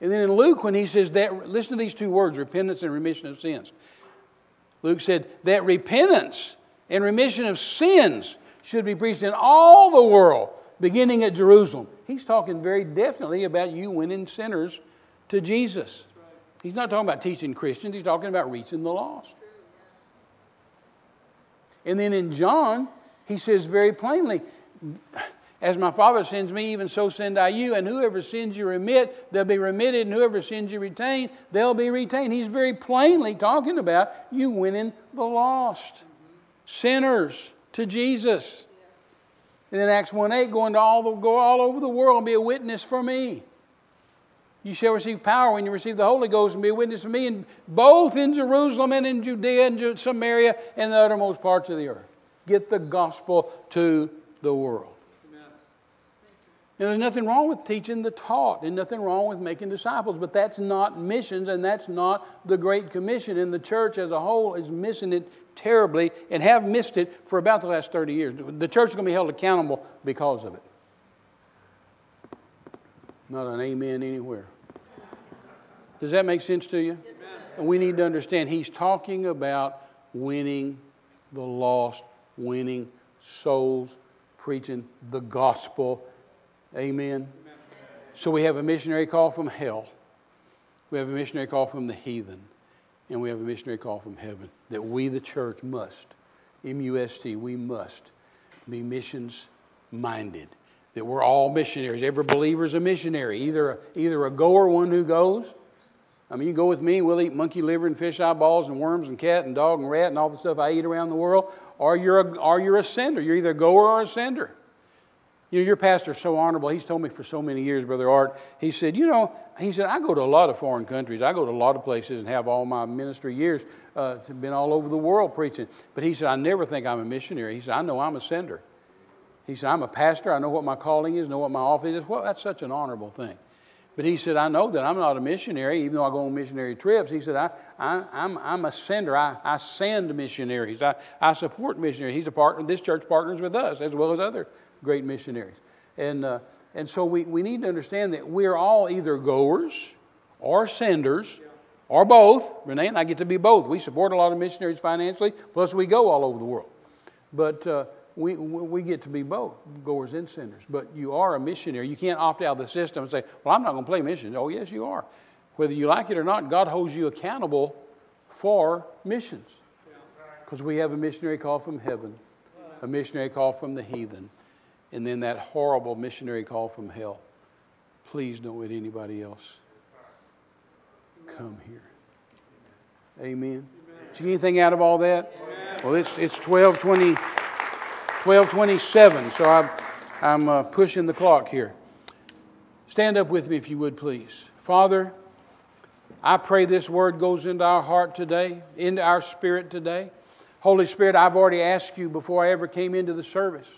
And then in Luke, when he says that, listen to these two words repentance and remission of sins. Luke said that repentance and remission of sins should be preached in all the world, beginning at Jerusalem. He's talking very definitely about you winning sinners to Jesus. He's not talking about teaching Christians, he's talking about reaching the lost. And then in John, he says very plainly, as my Father sends me, even so send I you. And whoever sins you remit, they'll be remitted. And whoever sins you retain, they'll be retained. He's very plainly talking about you winning the lost, sinners to Jesus. And then Acts 1 8, going to all go all over the world and be a witness for me. You shall receive power when you receive the Holy Ghost and be a witness for me, in, both in Jerusalem and in Judea and Samaria and the uttermost parts of the earth. Get the gospel to the world. Now, there's nothing wrong with teaching the taught and nothing wrong with making disciples, but that's not missions and that's not the Great Commission. And the church as a whole is missing it terribly and have missed it for about the last 30 years. The church is going to be held accountable because of it. Not an amen anywhere. Does that make sense to you? Yes, and we need to understand he's talking about winning the lost, winning souls, preaching the gospel Amen. So we have a missionary call from hell. We have a missionary call from the heathen. And we have a missionary call from heaven that we, the church, must, M U S T, we must be missions minded. That we're all missionaries. Every believer is a missionary, either, either a goer, one who goes. I mean, you go with me, we'll eat monkey liver and fish eyeballs and worms and cat and dog and rat and all the stuff I eat around the world, or you're a, or you're a sender. You're either a goer or a sender. You know, your pastor's so honorable. He's told me for so many years, Brother Art. He said, You know, he said, I go to a lot of foreign countries. I go to a lot of places and have all my ministry years uh, been all over the world preaching. But he said, I never think I'm a missionary. He said, I know I'm a sender. He said, I'm a pastor. I know what my calling is, know what my office is. Well, that's such an honorable thing. But he said, I know that I'm not a missionary, even though I go on missionary trips. He said, I, I, I'm, I'm a sender. I, I send missionaries. I, I support missionaries. He's a partner. This church partners with us as well as other great missionaries. And, uh, and so we, we need to understand that we're all either goers or senders or both. Renee and I get to be both. We support a lot of missionaries financially, plus we go all over the world. But uh, we, we get to be both, goers and sinners. But you are a missionary. You can't opt out of the system and say, well, I'm not going to play missions. Oh, yes, you are. Whether you like it or not, God holds you accountable for missions. Because we have a missionary call from heaven, a missionary call from the heathen, and then that horrible missionary call from hell. Please don't let anybody else come here. Amen. Did you get anything out of all that? Well, it's, it's 1220. 1227, so I'm, I'm uh, pushing the clock here. Stand up with me if you would, please. Father, I pray this word goes into our heart today, into our spirit today. Holy Spirit, I've already asked you before I ever came into the service,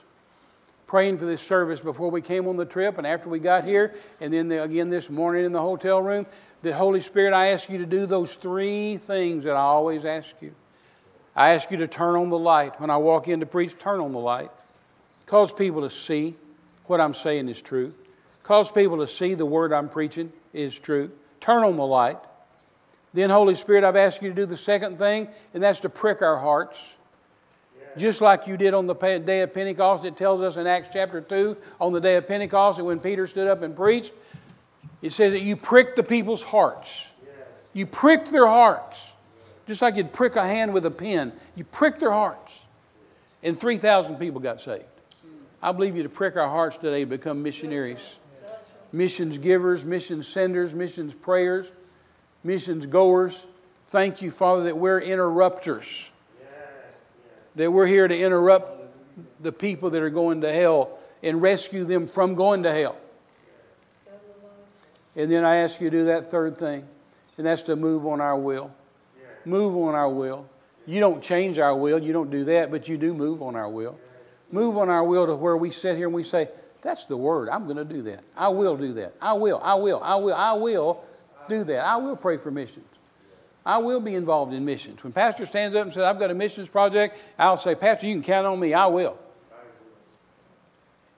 praying for this service before we came on the trip and after we got here, and then the, again this morning in the hotel room, that Holy Spirit, I ask you to do those three things that I always ask you. I ask you to turn on the light. When I walk in to preach, turn on the light. Cause people to see what I'm saying is true. Cause people to see the word I'm preaching is true. Turn on the light. Then, Holy Spirit, I've asked you to do the second thing, and that's to prick our hearts. Just like you did on the day of Pentecost, it tells us in Acts chapter 2, on the day of Pentecost, and when Peter stood up and preached, it says that you pricked the people's hearts. You pricked their hearts. Just like you'd prick a hand with a pin, you prick their hearts. And 3,000 people got saved. I believe you to prick our hearts today to become missionaries. Missions givers, missions senders, missions prayers, missions goers. Thank you, Father, that we're interrupters. That we're here to interrupt the people that are going to hell and rescue them from going to hell. And then I ask you to do that third thing, and that's to move on our will move on our will. You don't change our will, you don't do that, but you do move on our will. Move on our will to where we sit here and we say, That's the word. I'm going to do that. I will do that. I will, I will, I will, I will do that. I will pray for missions. I will be involved in missions. When Pastor stands up and says, I've got a missions project, I'll say, Pastor, you can count on me. I will.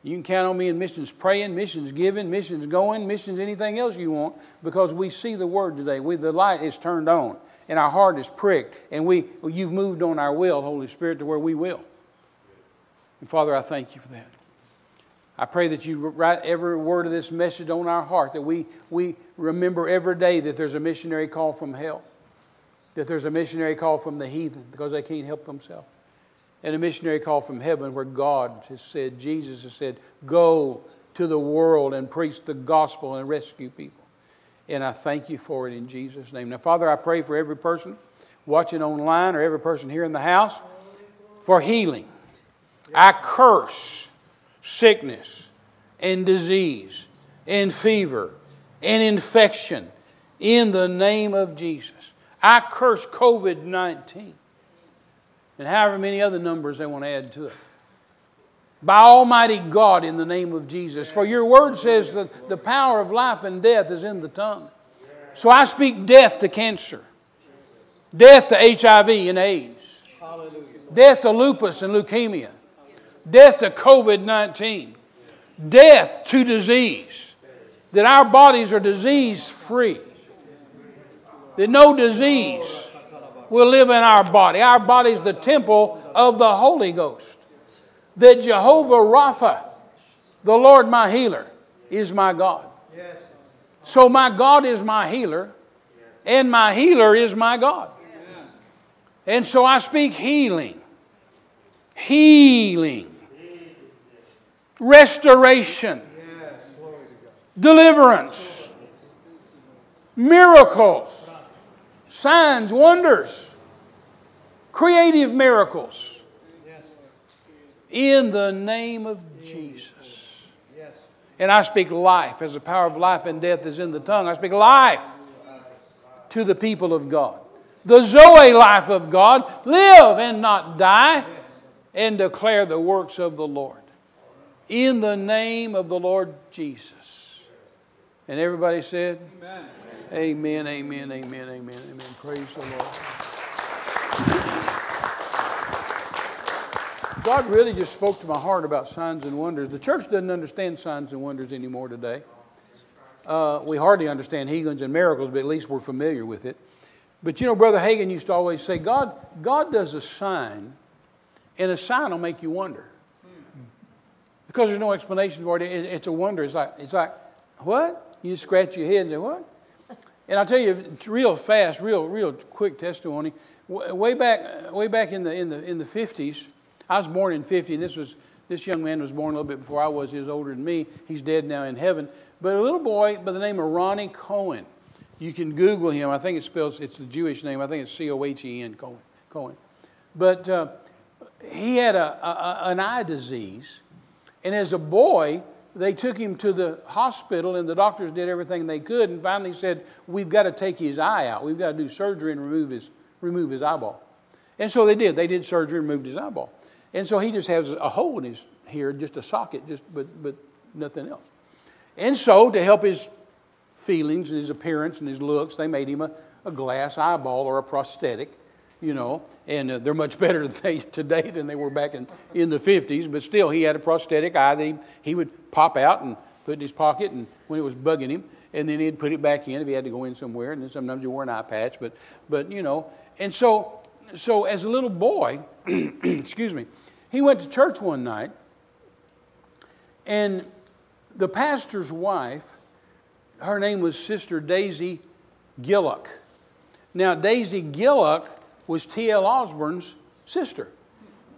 You can count on me in missions praying, missions giving, missions going, missions anything else you want because we see the word today. We, the light is turned on and our heart is pricked, and we, you've moved on our will, Holy Spirit, to where we will. And Father, I thank you for that. I pray that you write every word of this message on our heart, that we, we remember every day that there's a missionary call from hell, that there's a missionary call from the heathen because they can't help themselves, and a missionary call from heaven where God has said, Jesus has said, go to the world and preach the gospel and rescue people. And I thank you for it in Jesus' name. Now, Father, I pray for every person watching online or every person here in the house for healing. I curse sickness and disease and fever and infection in the name of Jesus. I curse COVID 19 and however many other numbers they want to add to it. By Almighty God, in the name of Jesus. For your word says that the power of life and death is in the tongue. So I speak death to cancer, death to HIV and AIDS, death to lupus and leukemia, death to COVID 19, death to disease. That our bodies are disease free. That no disease will live in our body. Our body is the temple of the Holy Ghost that Jehovah Rapha, the Lord my healer, is my God. So my God is my healer, and my healer is my God. And so I speak healing, healing, restoration, deliverance, miracles, signs, wonders, creative miracles in the name of Jesus. And I speak life, as the power of life and death is in the tongue. I speak life to the people of God. The Zoe life of God. Live and not die, and declare the works of the Lord. In the name of the Lord Jesus. And everybody said, Amen, amen, amen, amen, amen. amen. Praise the Lord. God really just spoke to my heart about signs and wonders. The church doesn't understand signs and wonders anymore today. Uh, we hardly understand healings and miracles, but at least we're familiar with it. But you know, Brother Hagin used to always say, God, God does a sign, and a sign will make you wonder. Because there's no explanation for it, it's a wonder. It's like, it's like, what? You scratch your head and say, what? And I'll tell you, real fast, real, real quick testimony. Way back, way back in the in the in the 50s, I was born in 50, and this was this young man was born a little bit before I was. He was older than me. He's dead now in heaven. But a little boy by the name of Ronnie Cohen. You can Google him. I think it spells, it's the Jewish name. I think it's C O H E N, Cohen. Cohen. But uh, he had a, a, an eye disease. And as a boy, they took him to the hospital, and the doctors did everything they could, and finally said, We've got to take his eye out. We've got to do surgery and remove his, remove his eyeball. And so they did. They did surgery and removed his eyeball. And so he just has a hole in his here, just a socket, just but but nothing else. And so to help his feelings and his appearance and his looks, they made him a, a glass eyeball or a prosthetic, you know. And uh, they're much better today than they were back in, in the 50s, but still, he had a prosthetic eye that he, he would pop out and put in his pocket and when it was bugging him, and then he'd put it back in if he had to go in somewhere, and then sometimes he wore an eye patch, but, but you know. And so, so as a little boy, excuse me, he went to church one night, and the pastor's wife, her name was Sister Daisy Gillock. Now, Daisy Gillock was T.L. Osborn's sister.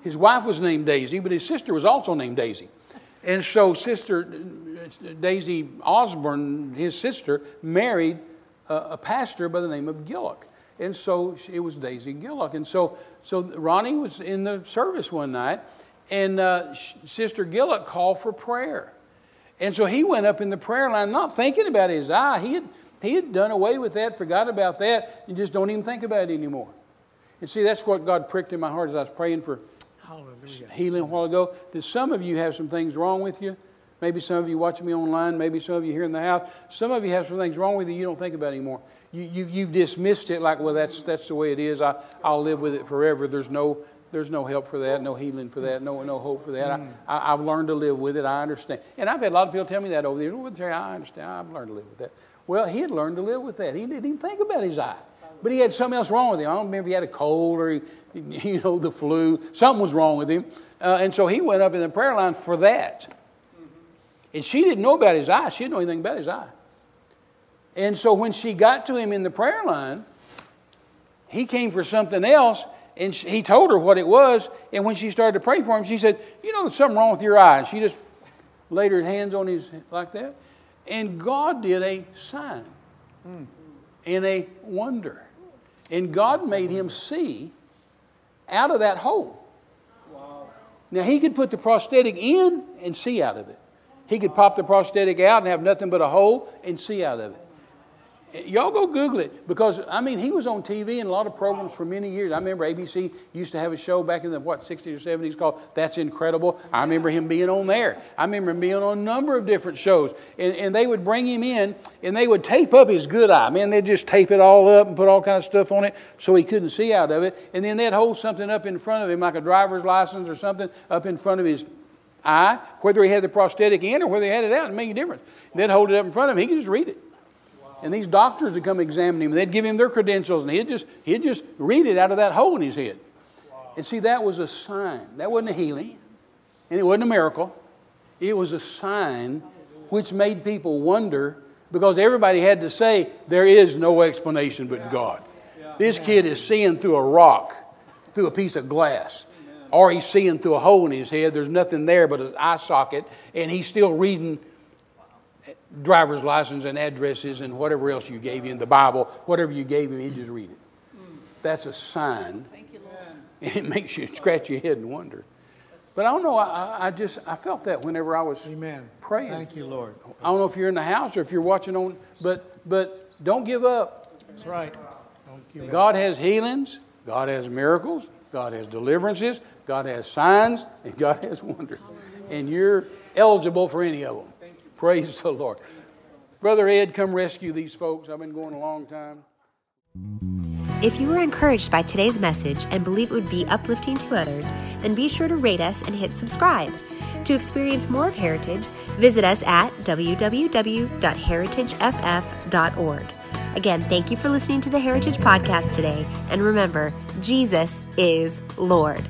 His wife was named Daisy, but his sister was also named Daisy. And so, Sister Daisy Osborne, his sister, married a, a pastor by the name of Gillock. And so it was Daisy Gillock. And so, so Ronnie was in the service one night, and uh, Sister Gillock called for prayer. And so he went up in the prayer line, not thinking about his eye. He had, he had done away with that, forgot about that. and just don't even think about it anymore. And see, that's what God pricked in my heart as I was praying for Hallelujah. healing a while ago. That some of you have some things wrong with you. Maybe some of you watching me online, maybe some of you here in the house. Some of you have some things wrong with you you don't think about anymore. You, you've, you've dismissed it like, well, that's, that's the way it is. I, I'll live with it forever. There's no, there's no help for that, no healing for that, no, no hope for that. Mm. I, have learned to live with it. I understand. And I've had a lot of people tell me that over the years. Well, Terry, I understand. I've learned to live with that. Well, he had learned to live with that. He didn't even think about his eye. But he had something else wrong with him. I don't remember if he had a cold or, he, you know, the flu. Something was wrong with him. Uh, and so he went up in the prayer line for that. And she didn't know about his eye. She didn't know anything about his eye. And so when she got to him in the prayer line, he came for something else, and he told her what it was. And when she started to pray for him, she said, You know, there's something wrong with your eye. And she just laid her hands on his like that. And God did a sign mm. and a wonder. And God made him see out of that hole. Wow. Now, he could put the prosthetic in and see out of it. He could pop the prosthetic out and have nothing but a hole and see out of it. Y'all go Google it because I mean he was on TV and a lot of programs for many years. I remember ABC used to have a show back in the what 60s or 70s called That's Incredible. I remember him being on there. I remember him being on a number of different shows. And, and they would bring him in and they would tape up his good eye. Man, they'd just tape it all up and put all kind of stuff on it so he couldn't see out of it. And then they'd hold something up in front of him like a driver's license or something up in front of his eye, whether he had the prosthetic in or whether he had it out, it made a difference. They'd hold it up in front of him. He could just read it and these doctors would come examine him. And they'd give him their credentials, and he'd just, he'd just read it out of that hole in his head. And see, that was a sign. That wasn't a healing, and it wasn't a miracle. It was a sign which made people wonder because everybody had to say, There is no explanation but God. This kid is seeing through a rock, through a piece of glass. Or he's seeing through a hole in his head. There's nothing there but an eye socket, and he's still reading driver's license and addresses and whatever else you gave him, the Bible, whatever you gave him, he just read it. That's a sign. Thank you, Lord. And it makes you scratch your head and wonder. But I don't know, I, I just, I felt that whenever I was Amen. praying. Thank you, Lord. I don't know if you're in the house or if you're watching on, but, but don't give up. That's right. God up. has healings, God has miracles, God has deliverances, God has signs, and God has wonders. And you're eligible for any of them. Praise the Lord. Brother Ed, come rescue these folks. I've been going a long time. If you were encouraged by today's message and believe it would be uplifting to others, then be sure to rate us and hit subscribe. To experience more of Heritage, Visit us at www.heritageff.org. Again, thank you for listening to the Heritage Podcast today. And remember, Jesus is Lord.